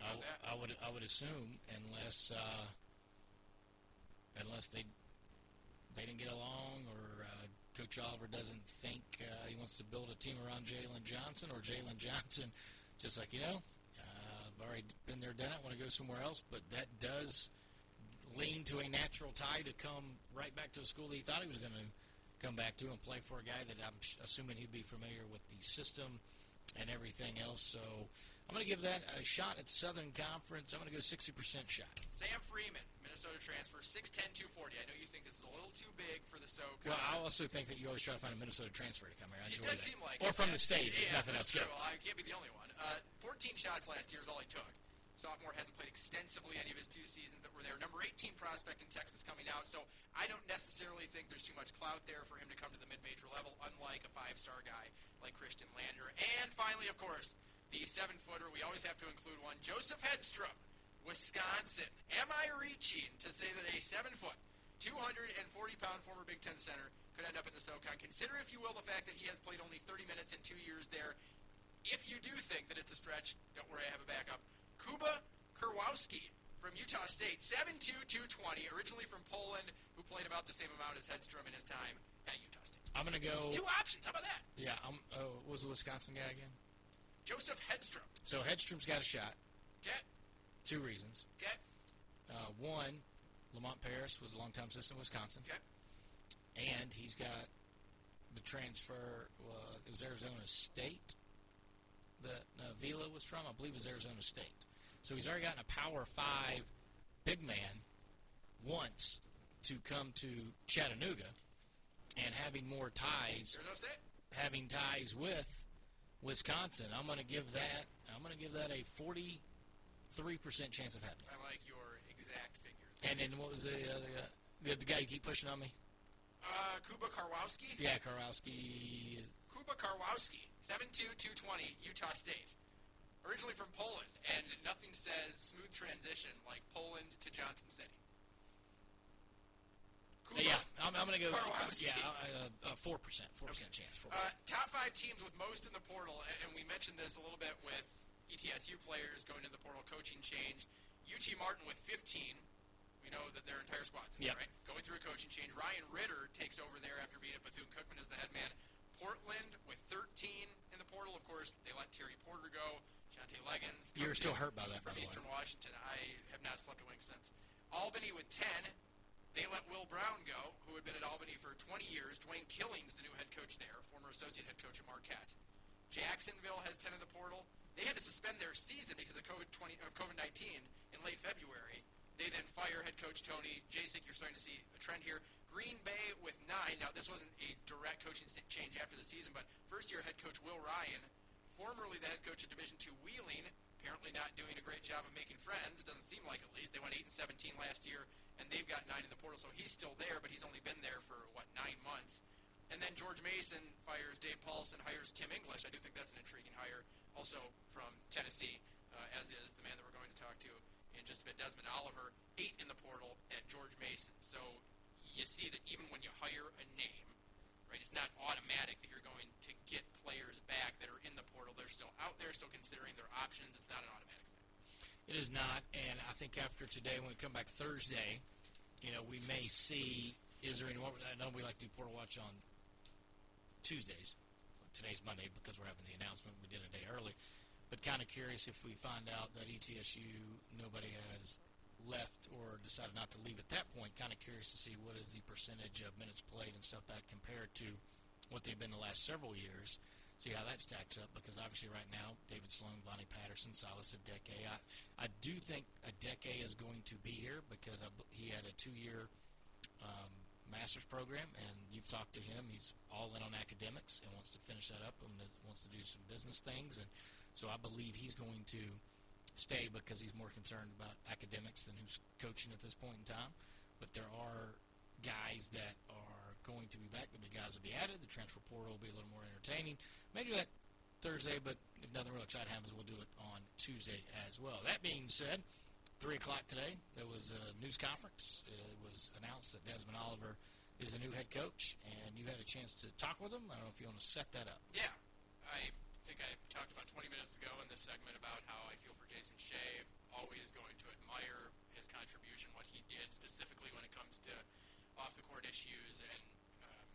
I. I would I would assume unless uh, unless they they didn't get along or uh, Coach Oliver doesn't think uh, he wants to build a team around Jalen Johnson or Jalen Johnson, just like you know, uh, I've already been there, done it. Want to go somewhere else, but that does lean to a natural tie to come right back to a school that he thought he was going to come back to and play for a guy that I'm assuming he'd be familiar with the system and everything else. So I'm going to give that a shot at the Southern Conference. I'm going to go 60% shot. Sam Freeman, Minnesota transfer, 6'10", 240. I know you think this is a little too big for the SoCon. Well, I also think that you always try to find a Minnesota transfer to come here. I It does that. seem like or from the state, if Yeah, nothing that's else. true. I can't be the only one. Uh, 14 shots last year is all he took. Sophomore hasn't played extensively any of his two seasons that were there. Number 18 prospect in Texas coming out, so I don't necessarily think there's too much clout there for him to come to the mid-major level, unlike a five-star guy like Khristian Lander. And finally, of course, the seven-footer. We always have to include one. Joseph Hedstrom, Wisconsin. Am I reaching to say that a seven foot, 240 pound former Big Ten center could end up in the SoCon? Consider, if you will, the fact that he has played only 30 minutes in two years there. If you do think that it's a stretch, don't worry, I have a backup. Kuba Karwowski from Utah State, 7'2", 220, originally from Poland, who played about the same amount as Hedstrom in his time at Utah State. I'm gonna go. Two options. How about that? Yeah, I'm. Oh, what was the Wisconsin guy again? Joseph Hedstrom. So Hedstrom's got a shot. Okay. Two reasons. Okay. Uh, one, Lamont Paris was a longtime assistant in Wisconsin, Okay. and he's got the transfer. Uh, it was Arizona State that uh, Vila was from. I believe it was Arizona State. So he's already gotten a Power Five big man once to come to Chattanooga, and having more ties having ties with Wisconsin, I'm going to give that I'm going to give that a 43% chance of happening. I like your exact figures. And then what was the other guy? The, the guy you keep pushing on me? Uh, Kuba Karwowski. Yeah, Karowski. Kuba Karwowski, 7'2", 220, Utah State. Originally from Poland, and nothing says smooth transition like Poland to Johnson City. Kuba, Yeah, I'm, I'm going to go. Karwowski. Yeah, uh, uh, 4%. 4% chance. 4%. Uh, top five teams with most in the portal, and, and we mentioned this a little bit with ETSU players going to the portal coaching change. UT Martin with 15. We know that their entire squad's in there, right? Going through a coaching change. Ryan Ridder takes over there after being at Bethune Cookman as the head man. Portland with 13 in the portal. Of course, they let Terry Porter go. Legans. You're still hurt by that, by From way. Eastern Washington. I have not slept a wink since. Albany with 10. They let Will Brown go, who had been at Albany for 20 years. Dwayne Killings, the new head coach there, former associate head coach at Marquette. Jacksonville has 10 in the portal. They had to suspend their season because of COVID 20 of COVID 19 in late February. They then fire head coach Tony Jasick. You're starting to see a trend here. Green Bay with nine. Now this wasn't a direct coaching change after the season, but first year head coach Will Ryan, formerly the head coach of Division Two Wheeling, apparently not doing a great job of making friends. It doesn't seem like at least they went eight and 17 last year, and they've got nine in the portal. So he's still there, but he's only been there for what nine months. And then George Mason fires Dave Paulsen, hires Kim English. I do think that's an intriguing hire. Also from Tennessee, uh, as is the man that we're going to talk to in just a bit, Desmond Oliver, eight in the portal at George Mason. So you see that even when you hire a name, right, it's not automatic that you're going to get players back that are in the portal. They're still out there, still considering their options. It's not an automatic thing. It is not, and I think after today, when we come back Thursday, you know, we may see is there anyone? I know we like to do Portal Watch on Tuesdays. Today's Monday because we're having the announcement. We did a day early, but kind of curious if we find out that ETSU nobody has left or decided not to leave at that point. Kind of curious to see what is the percentage of minutes played and stuff back compared to what they've been the last several years. See how that stacks up because obviously right now David Sloan, Vonnie Patterson, Silas Adheke. I I do think Adheke is going to be here because I, he had a two-year um, master's program, and you've talked to him. He's all in on academics and wants to finish that up and wants to do some business things. And so I believe he's going to stay because he's more concerned about academics than who's coaching at this point in time. But there are guys that are going to be back. The big guys will be added. The transfer portal will be a little more entertaining. Maybe that Thursday, but if nothing real exciting happens, we'll do it on Tuesday as well. That being said, 3 o'clock today, there was a news conference. It was announced that Desmond Oliver is the new head coach, and you had a chance to talk with him. I don't know if you want to set that up. Yeah, I think I talked about 20 minutes ago in this segment about how I feel for Jason Shay. Always going to admire his contribution, what he did specifically when it comes to off the court issues and um,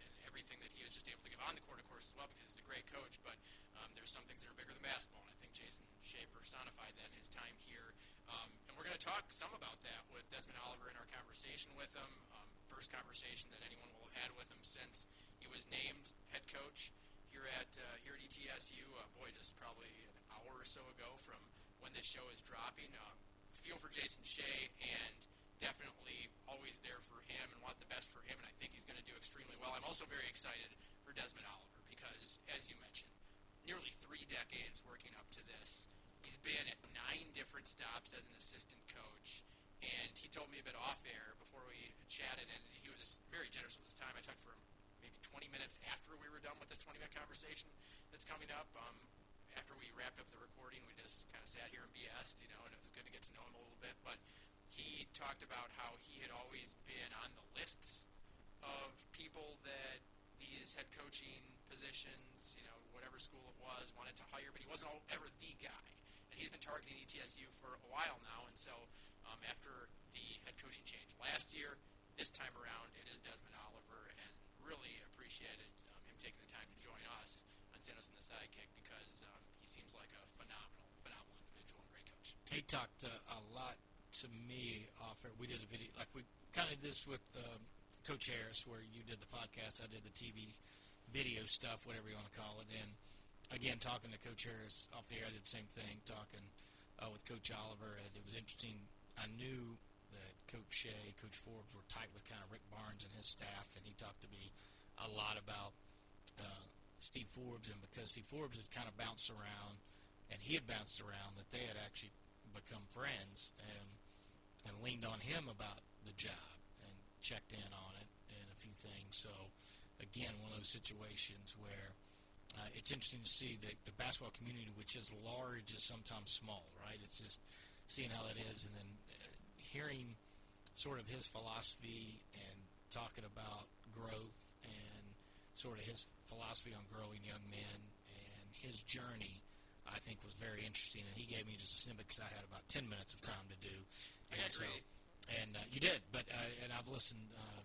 and everything that he was just able to give on the court, of course, as well, because he's a great coach. But um, there's some things that are bigger than basketball, and I think Jason Shay personified that in his time here. Um, and we're going to talk some about that with Desmond Oliver in our conversation with him. Um, first conversation that anyone will have had with him since he was named head coach here at uh, here at ETSU. Uh, boy, just probably an hour or so ago from when this show is dropping. Um, feel for Jason Shay and definitely always there for him and want the best for him. And I think he's going to do extremely well. I'm also very excited for Desmond Oliver because, as you mentioned, nearly three decades working up to this. He's been at nine different stops as an assistant coach, and he told me a bit off air before we chatted, and he was very generous with his time. I talked for 20 minutes after we were done with this 20 minute conversation that's coming up. Um, after we wrapped up the recording, we just kind of sat here and BS'd, you know, and it was good to get to know him a little bit. But he talked about how he had always been on the lists of people that these head coaching positions, you know, whatever school it was, wanted to hire, but he wasn't all, ever the guy. And he's been targeting ETSU for a while now, and so um, after the head coaching change last year, this time around it is Desmond Oliver, and really appreciated um, him taking the time to join us on Sandos and the Sidekick because um, he seems like a phenomenal, phenomenal individual and great coach. He talked uh, a lot to me off air. We did a video, like we kind of did this with um, Coach Harris, where you did the podcast, I did the TV video stuff, whatever you want to call it. And again, talking to Coach Harris off the air, I did the same thing, talking uh, with Coach Oliver, and it was interesting. I knew that Coach Shay, Coach Forbes were tight with kind of Rick Barnes and his staff, and he talked to me a lot about uh, Steve Forbes, and because Steve Forbes had kind of bounced around, and he had bounced around, that they had actually become friends and and leaned on him about the job and checked in on it and a few things. So again, one of those situations where uh, it's interesting to see that the basketball community, which is large, is sometimes small, right? It's just seeing how that is, and then uh, hearing sort of his philosophy and talking about growth sort of his philosophy on growing young men and his journey. I think was very interesting, and he gave me just a snippet because I had about ten minutes of time to do. I And so, and uh, you did, but uh, and I've listened uh,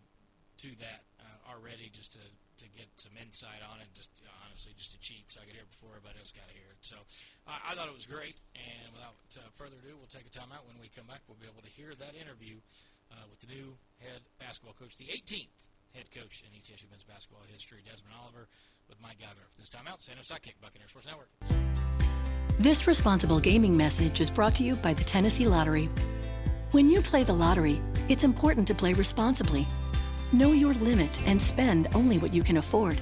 to that uh, already just to to get some insight on it. Just uh, honestly, just to cheat, so I could hear it before everybody else got to hear it. So I, I thought it was great. And without uh, further ado, we'll take a time out. When we come back, we'll be able to hear that interview uh, with the new head basketball coach, the 18th head coach in ETSU men's basketball history, Desmond Oliver, with Mike Gallagher. This time out, San Sidekick, Buccaneer Sports Network. This responsible gaming message is brought to you by the Tennessee Lottery. When you play the lottery, it's important to play responsibly. Know your limit and spend only what you can afford.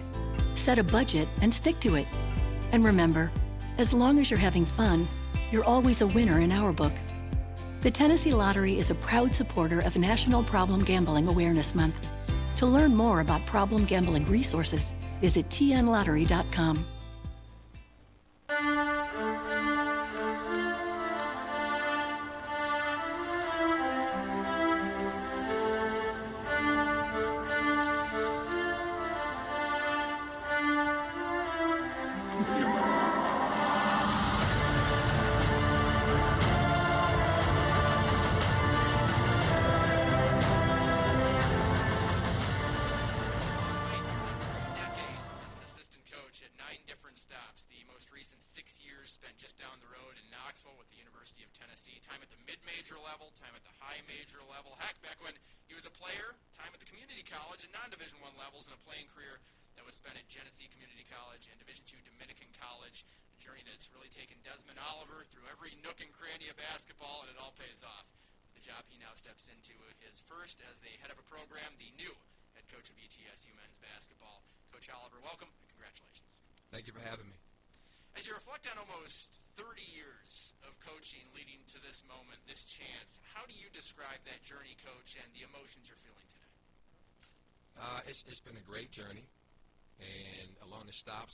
Set a budget and stick to it. And remember, as long as you're having fun, you're always a winner in our book. The Tennessee Lottery is a proud supporter of National Problem Gambling Awareness Month. To learn more about problem gambling resources, visit tnlottery.com.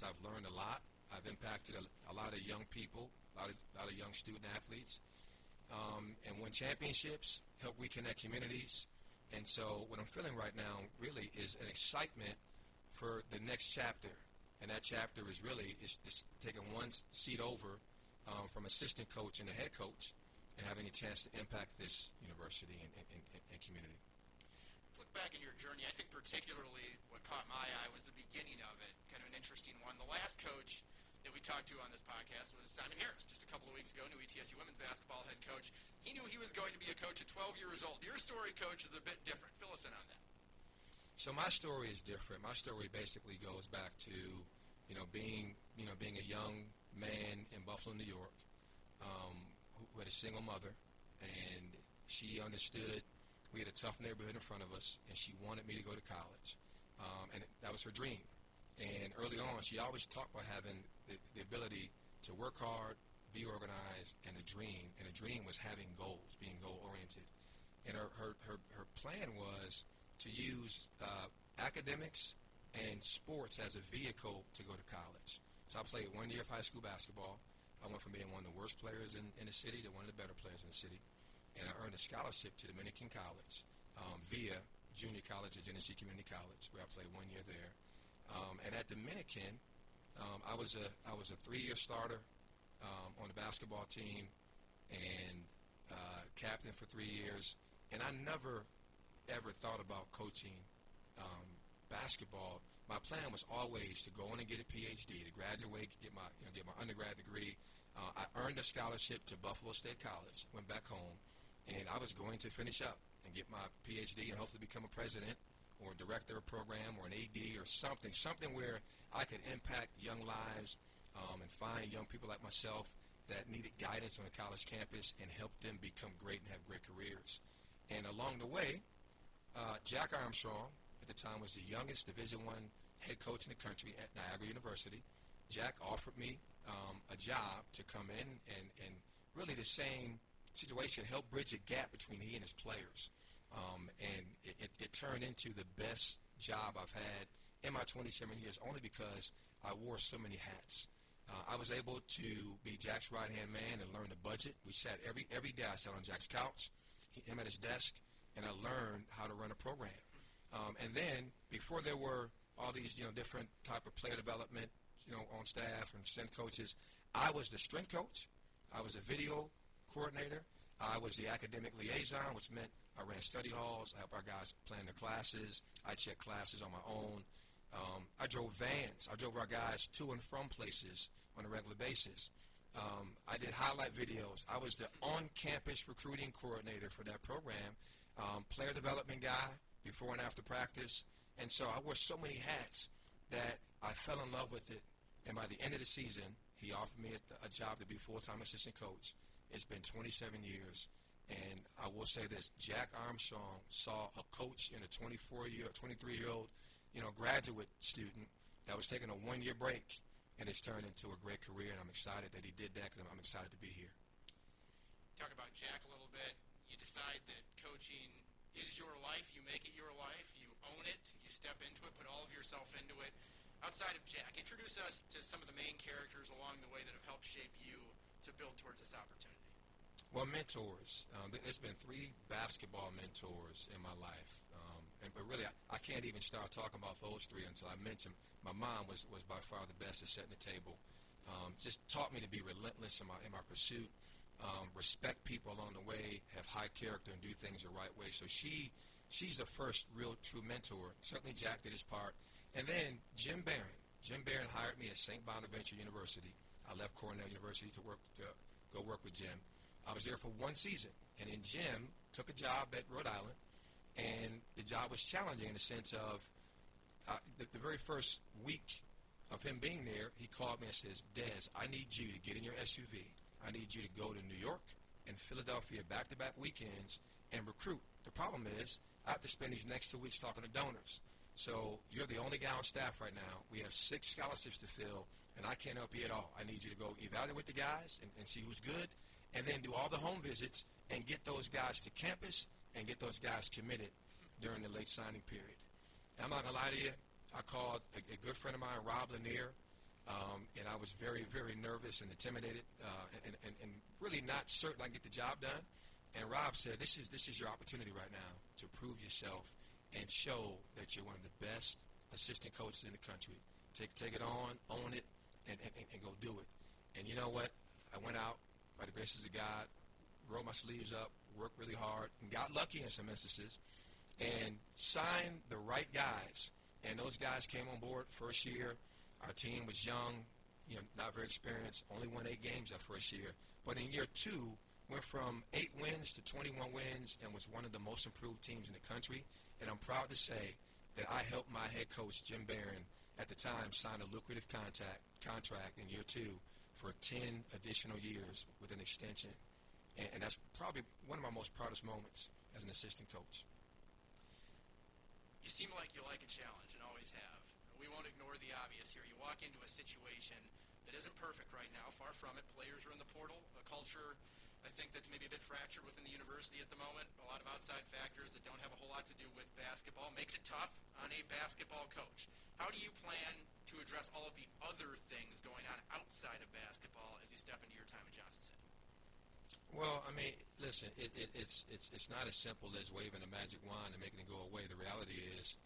I've learned a lot. I've impacted a, a lot of young people, a lot of, a lot of young student athletes, um, and won championships, help reconnect communities. And so, what I'm feeling right now really is an excitement for the next chapter, and that chapter is really is, is taking one seat over um, from assistant coach and a head coach, and having a chance to impact this university and, and, and, and community. Let's look back in your journey. I think particularly what caught my eye was the beginning of it, kind of an interesting one. The last coach that we talked to on this podcast was Simon Harris, just a couple of weeks ago, new ETSU women's basketball head coach. He knew he was going to be a coach at 12 years old. Your story, coach, is a bit different. Fill us in on that. So my story is different. My story basically goes back to, you know, being, you know, being a young man in Buffalo, New York, um, who had a single mother, and she understood we had a tough neighborhood in front of us, and she wanted me to go to college, um, and that was her dream. And early on, she always talked about having the, the ability to work hard, be organized, and a dream. And a dream was having goals, being goal oriented. And her, her, her, her plan was to use uh, academics and sports as a vehicle to go to college. So I played one year of high school basketball. I went from being one of the worst players in, in the city to one of the better players in the city. And I earned a scholarship to Dominican College um, via junior college at Genesee Community College, where I played one year there. Um, and at Dominican, um, I was a I was a three-year starter um, on the basketball team and uh, captain for three years. And I never ever thought about coaching um, basketball. My plan was always to go in and get a PhD, to graduate, get my you know get my undergrad degree. Uh, I earned a scholarship to Buffalo State College, went back home, and I was going to finish up and get my PhD and hopefully become a president or a director of a program or an AD or something, something where I could impact young lives um, and find young people like myself that needed guidance on a college campus and help them become great and have great careers. And along the way, uh, Jack Armstrong at the time was the youngest Division One head coach in the country at Niagara University. Jack offered me um, a job to come in and, and really the same situation, helped bridge a gap between he and his players. Um, and it, it, it turned into the best job I've had in my 27 years only because I wore so many hats. Uh, I was able to be Jack's right hand man and learn the budget. We sat every every day. I sat on Jack's couch, he, him at his desk, and I learned how to run a program. Um, and then before there were all these you know different type of player development you know, on staff and strength coaches. I was the strength coach. I was a video coordinator. I was the academic liaison, which meant I ran study halls. I helped our guys plan their classes. I checked classes on my own. Um, I drove vans. I drove our guys to and from places on a regular basis. Um, I did highlight videos. I was the on-campus recruiting coordinator for that program, um, player development guy before and after practice. And so I wore so many hats that I fell in love with it and by the end of the season, he offered me a, a job to be full-time assistant coach. It's been 27 years, and I will say this: Jack Armstrong saw a coach in a 24-year, 23-year-old, you know, graduate student that was taking a one-year break, and it's turned into a great career. And I'm excited that he did that because I'm excited to be here. Talk about Jack a little bit. You decide that coaching is your life. You make it your life. You own it. You step into it. Put all of yourself into it outside of Jack, introduce us to some of the main characters along the way that have helped shape you to build towards this opportunity. Well, mentors. Um, there's been three basketball mentors in my life, um, and but really, I, I can't even start talking about those three until I mention my mom was was by far the best at setting the table. Um, just taught me to be relentless in my in my pursuit, um, respect people along the way, have high character, and do things the right way. So she she's the first real true mentor. Certainly, Jack did his part. And then Jim Baron. Jim Baron hired me at St. Bonaventure University. I left Cornell University to work to go work with Jim. I was there for one season, and then Jim took a job at Rhode Island, and the job was challenging in the sense of uh, the, the very first week of him being there, he called me and says, "Des, I need you to get in your SUV. I need you to go to New York and Philadelphia back-to-back weekends and recruit." The problem is, I have to spend these next two weeks talking to donors. So you're the only guy on staff right now. We have six scholarships to fill, and I can't help you at all. I need you to go evaluate the guys and, and see who's good, and then do all the home visits and get those guys to campus and get those guys committed during the late signing period. I'm not gonna lie to you. I called a, a good friend of mine, Rob Lanier, um, and I was very, very nervous and intimidated, uh, and, and, and really not certain I would get the job done. And Rob said, "This is this is your opportunity right now to prove yourself and show that you're one of the best assistant coaches in the country. Take take it on, own it, and, and, and go do it. And you know what? I went out by the graces of God, rolled my sleeves up, worked really hard, and got lucky in some instances, and signed the right guys. And those guys came on board first year. Our team was young, you know, not very experienced. Only won eight games that first year. But in year two, went from eight wins to 21 wins and was one of the most improved teams in the country. And I'm proud to say that I helped my head coach, Jim Baron, at the time sign a lucrative contact, contract in year two for 10 additional years with an extension. And, and that's probably one of my most proudest moments as an assistant coach. You seem like you like a challenge and always have. We won't ignore the obvious here. You walk into a situation that isn't perfect right now, far from it. Players are in the portal, a culture I think that's maybe a bit fractured within the university at the moment. A lot of outside factors that don't have a whole lot to do with basketball makes it tough on a basketball coach. How do you plan to address all of the other things going on outside of basketball as you step into your time at Johnson City? Well, I mean, listen, it, it, it's it's it's not as simple as waving a magic wand and making it go away. The reality is,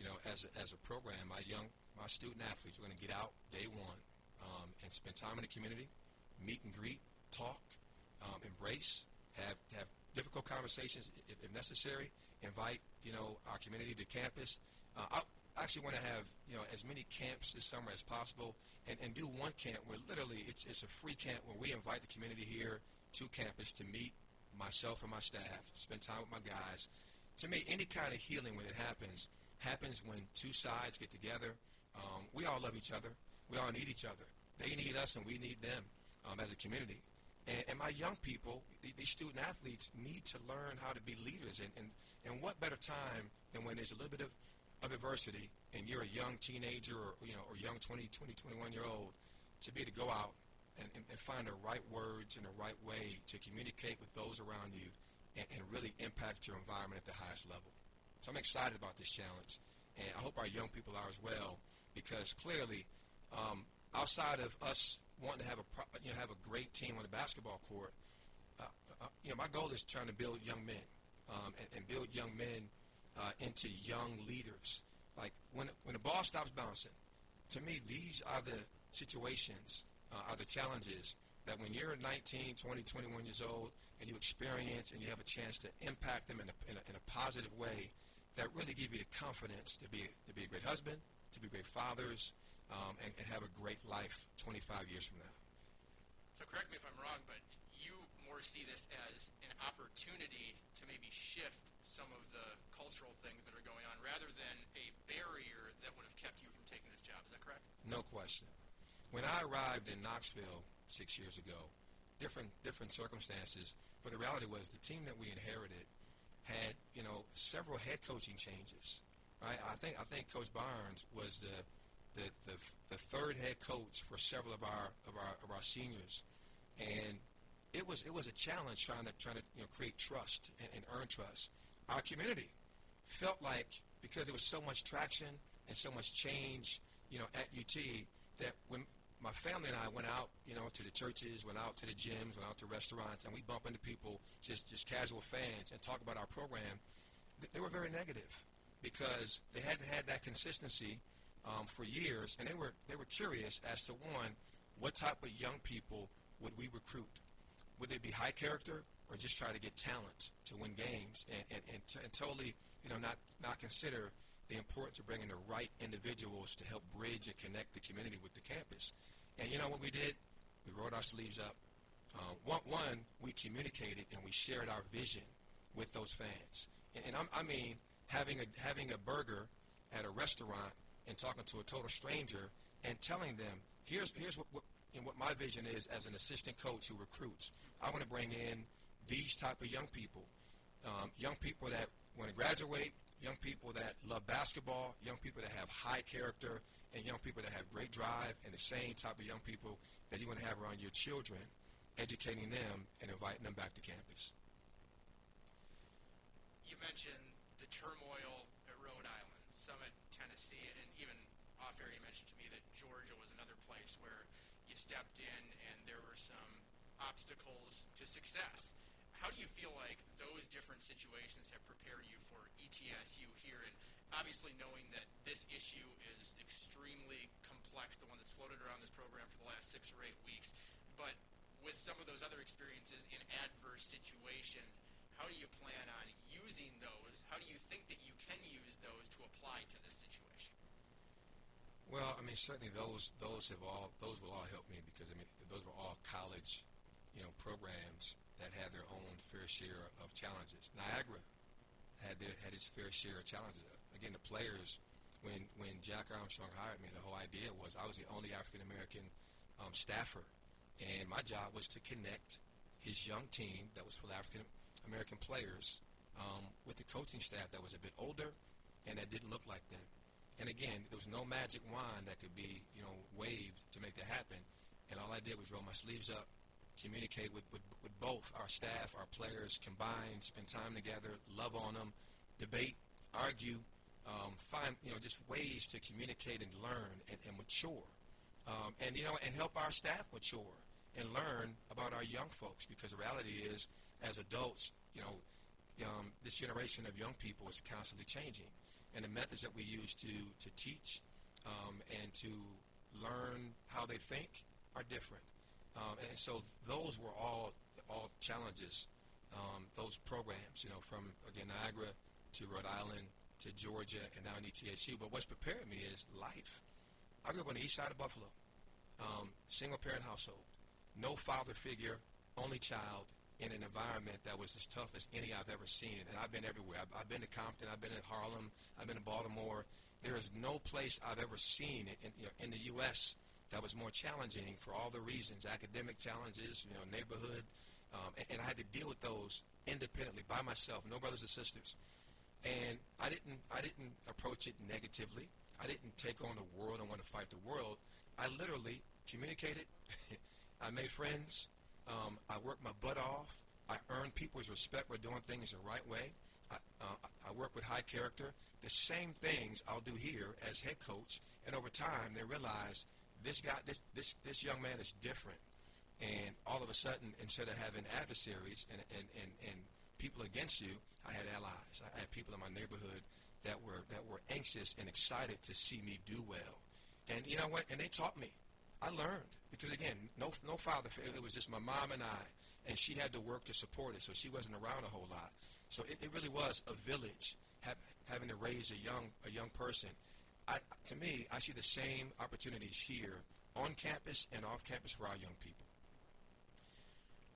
you know, as a, as a program, my young my student athletes are going to get out day one um, and spend time in the community, meet and greet, talk, um, embrace, have have difficult conversations if, if necessary. Invite you know our community to campus. Uh, I actually want to have you know as many camps this summer as possible, and, and do one camp where literally it's it's a free camp where we invite the community here to campus to meet myself and my staff, spend time with my guys. To me, any kind of healing when it happens happens when two sides get together. Um, we all love each other. We all need each other. They need us and we need them um, as a community. And, and my young people, these student athletes, need to learn how to be leaders. And, and, and what better time than when there's a little bit of, of adversity and you're a young teenager or, you know, or young 20, 20, 21 year old to be able to go out and, and, and find the right words and the right way to communicate with those around you and, and really impact your environment at the highest level. So I'm excited about this challenge, and I hope our young people are as well, because clearly, um, outside of us wanting to have a pro- you know have a great team on the basketball court, uh, uh, you know my goal is trying to build young men um, and, and build young men uh, into young leaders. Like when when the ball stops bouncing, to me these are the situations uh, are the challenges that when you're 19, 20, 21 years old and you experience and you have a chance to impact them in a, in a, in a positive way, that really give you the confidence to be to be a great husband, to be great fathers, um, and, and have a great life 25 years from now. So correct me if I'm wrong, but you more see this as an opportunity to maybe shift some of the cultural things that are going on rather than a barrier that would have kept you from taking this job. Is that correct? No question. When I arrived in Knoxville six years ago, different different circumstances, but the reality was the team that we inherited had you know several head coaching changes. Right? I think I think Coach Barnes was the the, the, the third head coach for several of our of our of our seniors, and it was it was a challenge trying to trying to you know create trust and, and earn trust. Our community felt like because there was so much traction and so much change, you know, at UT that when my family and I went out, you know, to the churches, went out to the gyms, went out to restaurants, and we bump into people, just just casual fans, and talk about our program. They were very negative because they hadn't had that consistency um, for years, and they were they were curious as to one, what type of young people would we recruit? Would they be high character or just try to get talent to win games and and, and, t- and totally you know not not consider the importance of bringing the right individuals to help bridge and connect the community with the campus. And you know what we did? We rolled our sleeves up. Uh, one, one, we communicated and we shared our vision with those fans. And, and i mean, having a having a burger at a restaurant and talking to a total stranger and telling them, here's here's what, what, know, what my vision is as an assistant coach who recruits. I want to bring in these type of young people, um, young people that want to graduate, young people that love basketball, young people that have high character, and young people that have great drive, and the same type of young people that you want to have around your children, educating them and inviting them back to campus. You mentioned the turmoil at Rhode Island, some at Tennessee, and even off air you mentioned to me that Georgia was another place where you stepped in and there were some obstacles to success. How do you feel like those different situations have prepared you for ETSU here? And obviously, knowing that this issue is extremely complex, the one that's floated around this program for the last six or eight weeks, but with some of those other experiences in adverse situations, how do you plan on using those? How do you think that you can use those to apply to this situation? Well, I mean, certainly those those have all those will all help me because I mean those were all college, you know, programs that had their own fair share of challenges. Niagara had their, had its fair share of challenges. Again, the players, when when Jack Armstrong hired me, the whole idea was I was the only African American um, staffer, and my job was to connect his young team that was full of African American players um, with the coaching staff that was a bit older and that didn't look like them. And again, there was no magic wand that could be, you know, waved to make that happen. And all I did was roll my sleeves up, communicate with, with, with both our staff, our players, combine, spend time together, love on them, debate, argue, um, find you know just ways to communicate and learn and, and mature, um, and you know and help our staff mature and learn about our young folks because the reality is as adults, you know, um, this generation of young people is constantly changing, and the methods that we use to to teach um, and to learn how they think are different. Um, and so those were all all challenges. Um, those programs, you know, from again Niagara to Rhode Island to Georgia and now in ETSU. But what's prepared me is life. I grew up on the east side of Buffalo, um, single parent household, no father figure, only child in an environment that was as tough as any I've ever seen. And I've been everywhere. I've, I've been to Compton. I've been in Harlem. I've been in Baltimore. There is no place I've ever seen in, you know, in the U.S. that was more challenging for all the reasons, academic challenges, you know, neighborhood, um, and, and I had to deal with those independently by myself, no brothers or sisters. And I didn't, I didn't approach it negatively. I didn't take on the world and want to fight the world. I literally communicated. I made friends. Um, I work my butt off. I earn people's respect by doing things the right way. I, uh, I work with high character. The same things I'll do here as head coach. And over time, they realize this guy, this, this, this young man is different. And all of a sudden, instead of having adversaries and, and, and, and people against you, I had allies. I had people in my neighborhood that were that were anxious and excited to see me do well. And you know what? And they taught me. I learned because again, no no father. It was just my mom and I, and she had to work to support it, so she wasn't around a whole lot. So it, it really was a village have, having to raise a young a young person. I, to me, I see the same opportunities here on campus and off campus for our young people.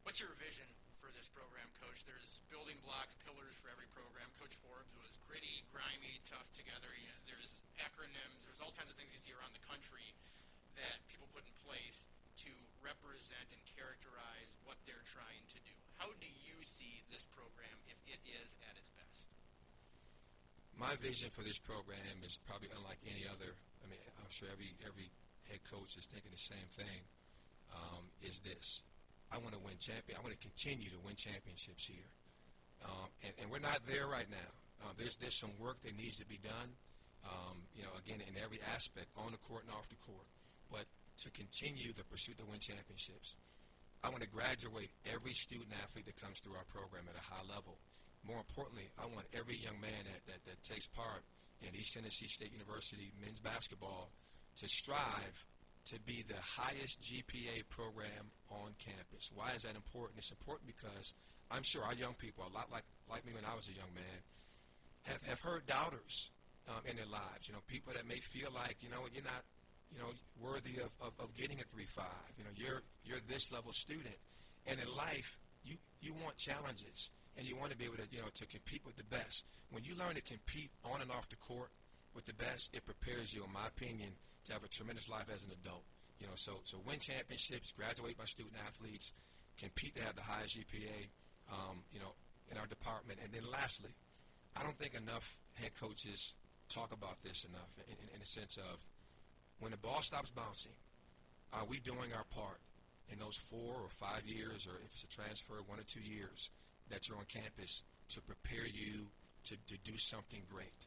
What's your vision for this program, Coach? There's building blocks, pillars for every program. Coach Forbes was gritty, grimy, tough together. You know, there's acronyms. There's all kinds of things you see around the country that people put in place to represent and characterize what they're trying to do. How do you see this program if it is at its best? My vision for this program is probably unlike any other. I mean, I'm sure every every head coach is thinking the same thing. Um, is this? I want to win champion. I want to continue to win championships here, um, and, and we're not there right now. Um, there's there's some work that needs to be done. Um, you know, again, in every aspect, on the court and off the court. But to continue the pursuit to win championships, I want to graduate every student athlete that comes through our program at a high level. More importantly, I want every young man that, that, that takes part in East Tennessee State University men's basketball to strive to be the highest GPA program on campus. Why is that important? It's important because I'm sure our young people, a lot like, like me when I was a young man, have, have heard doubters um, in their lives. You know, people that may feel like, you know, you're not, you know, worthy of, of, of getting a 3-5. You know, you're, you're this level student. And in life, you, you want challenges and you want to be able to, you know, to compete with the best. When you learn to compete on and off the court with the best, it prepares you, in my opinion, to have a tremendous life as an adult. You know, so so win championships, graduate my student athletes, compete to have the highest GPA, um, you know, in our department, and then lastly, I don't think enough head coaches talk about this enough in, in, in the sense of when the ball stops bouncing, are we doing our part in those four or five years, or if it's a transfer, one or two years that you're on campus to prepare you to, to do something great?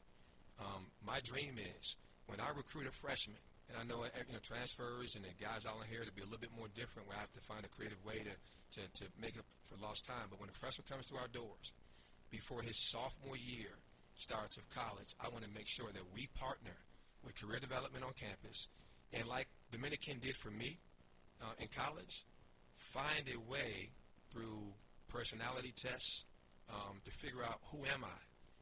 Um, my dream is when I recruit a freshman, and I know you know transfers and the guys in here to be a little bit more different. We have to find a creative way to, to, to make up for lost time. But when a freshman comes through our doors, before his sophomore year starts of college, I want to make sure that we partner with career development on campus, and like Dominican did for me uh, in college, find a way through personality tests um, to figure out who am I,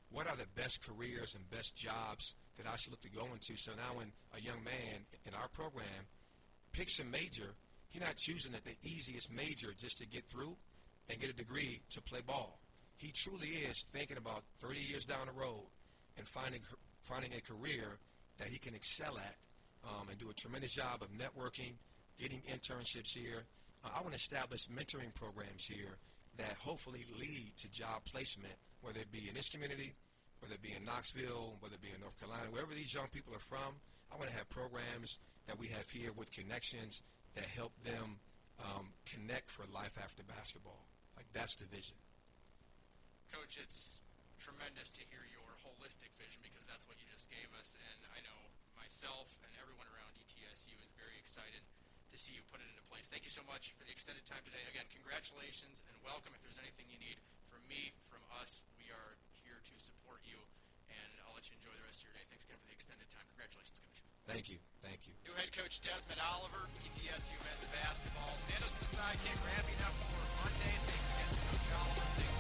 what are the best careers and best jobs that I should look to go into. So now when a young man in our program picks a major, he's not choosing the easiest major just to get through and get a degree to play ball. He truly is thinking about 30 years down the road and finding finding a career that he can excel at um, and do a tremendous job of networking, getting internships here. Uh, I want to establish mentoring programs here that hopefully lead to job placement, whether it be in this community whether it be in Knoxville, whether it be in North Carolina, wherever these young people are from, I want to have programs that we have here with connections that help them um, connect for life after basketball. Like that's the vision. Coach, it's tremendous to hear your holistic vision because that's what you just gave us. And I know myself and everyone around ETSU is very excited to see you put it into place. Thank you so much for the extended time today. Again, congratulations and welcome. If there's anything you need from me, from us, we are here to support you. And I'll let you enjoy the rest of your day. Thanks again for the extended time. Congratulations, Coach. Thank you. Thank you. New head coach Desmond Oliver, ETSU men's basketball. Sandos the sidekick, wrapping up for Monday. Thanks again to Coach Oliver.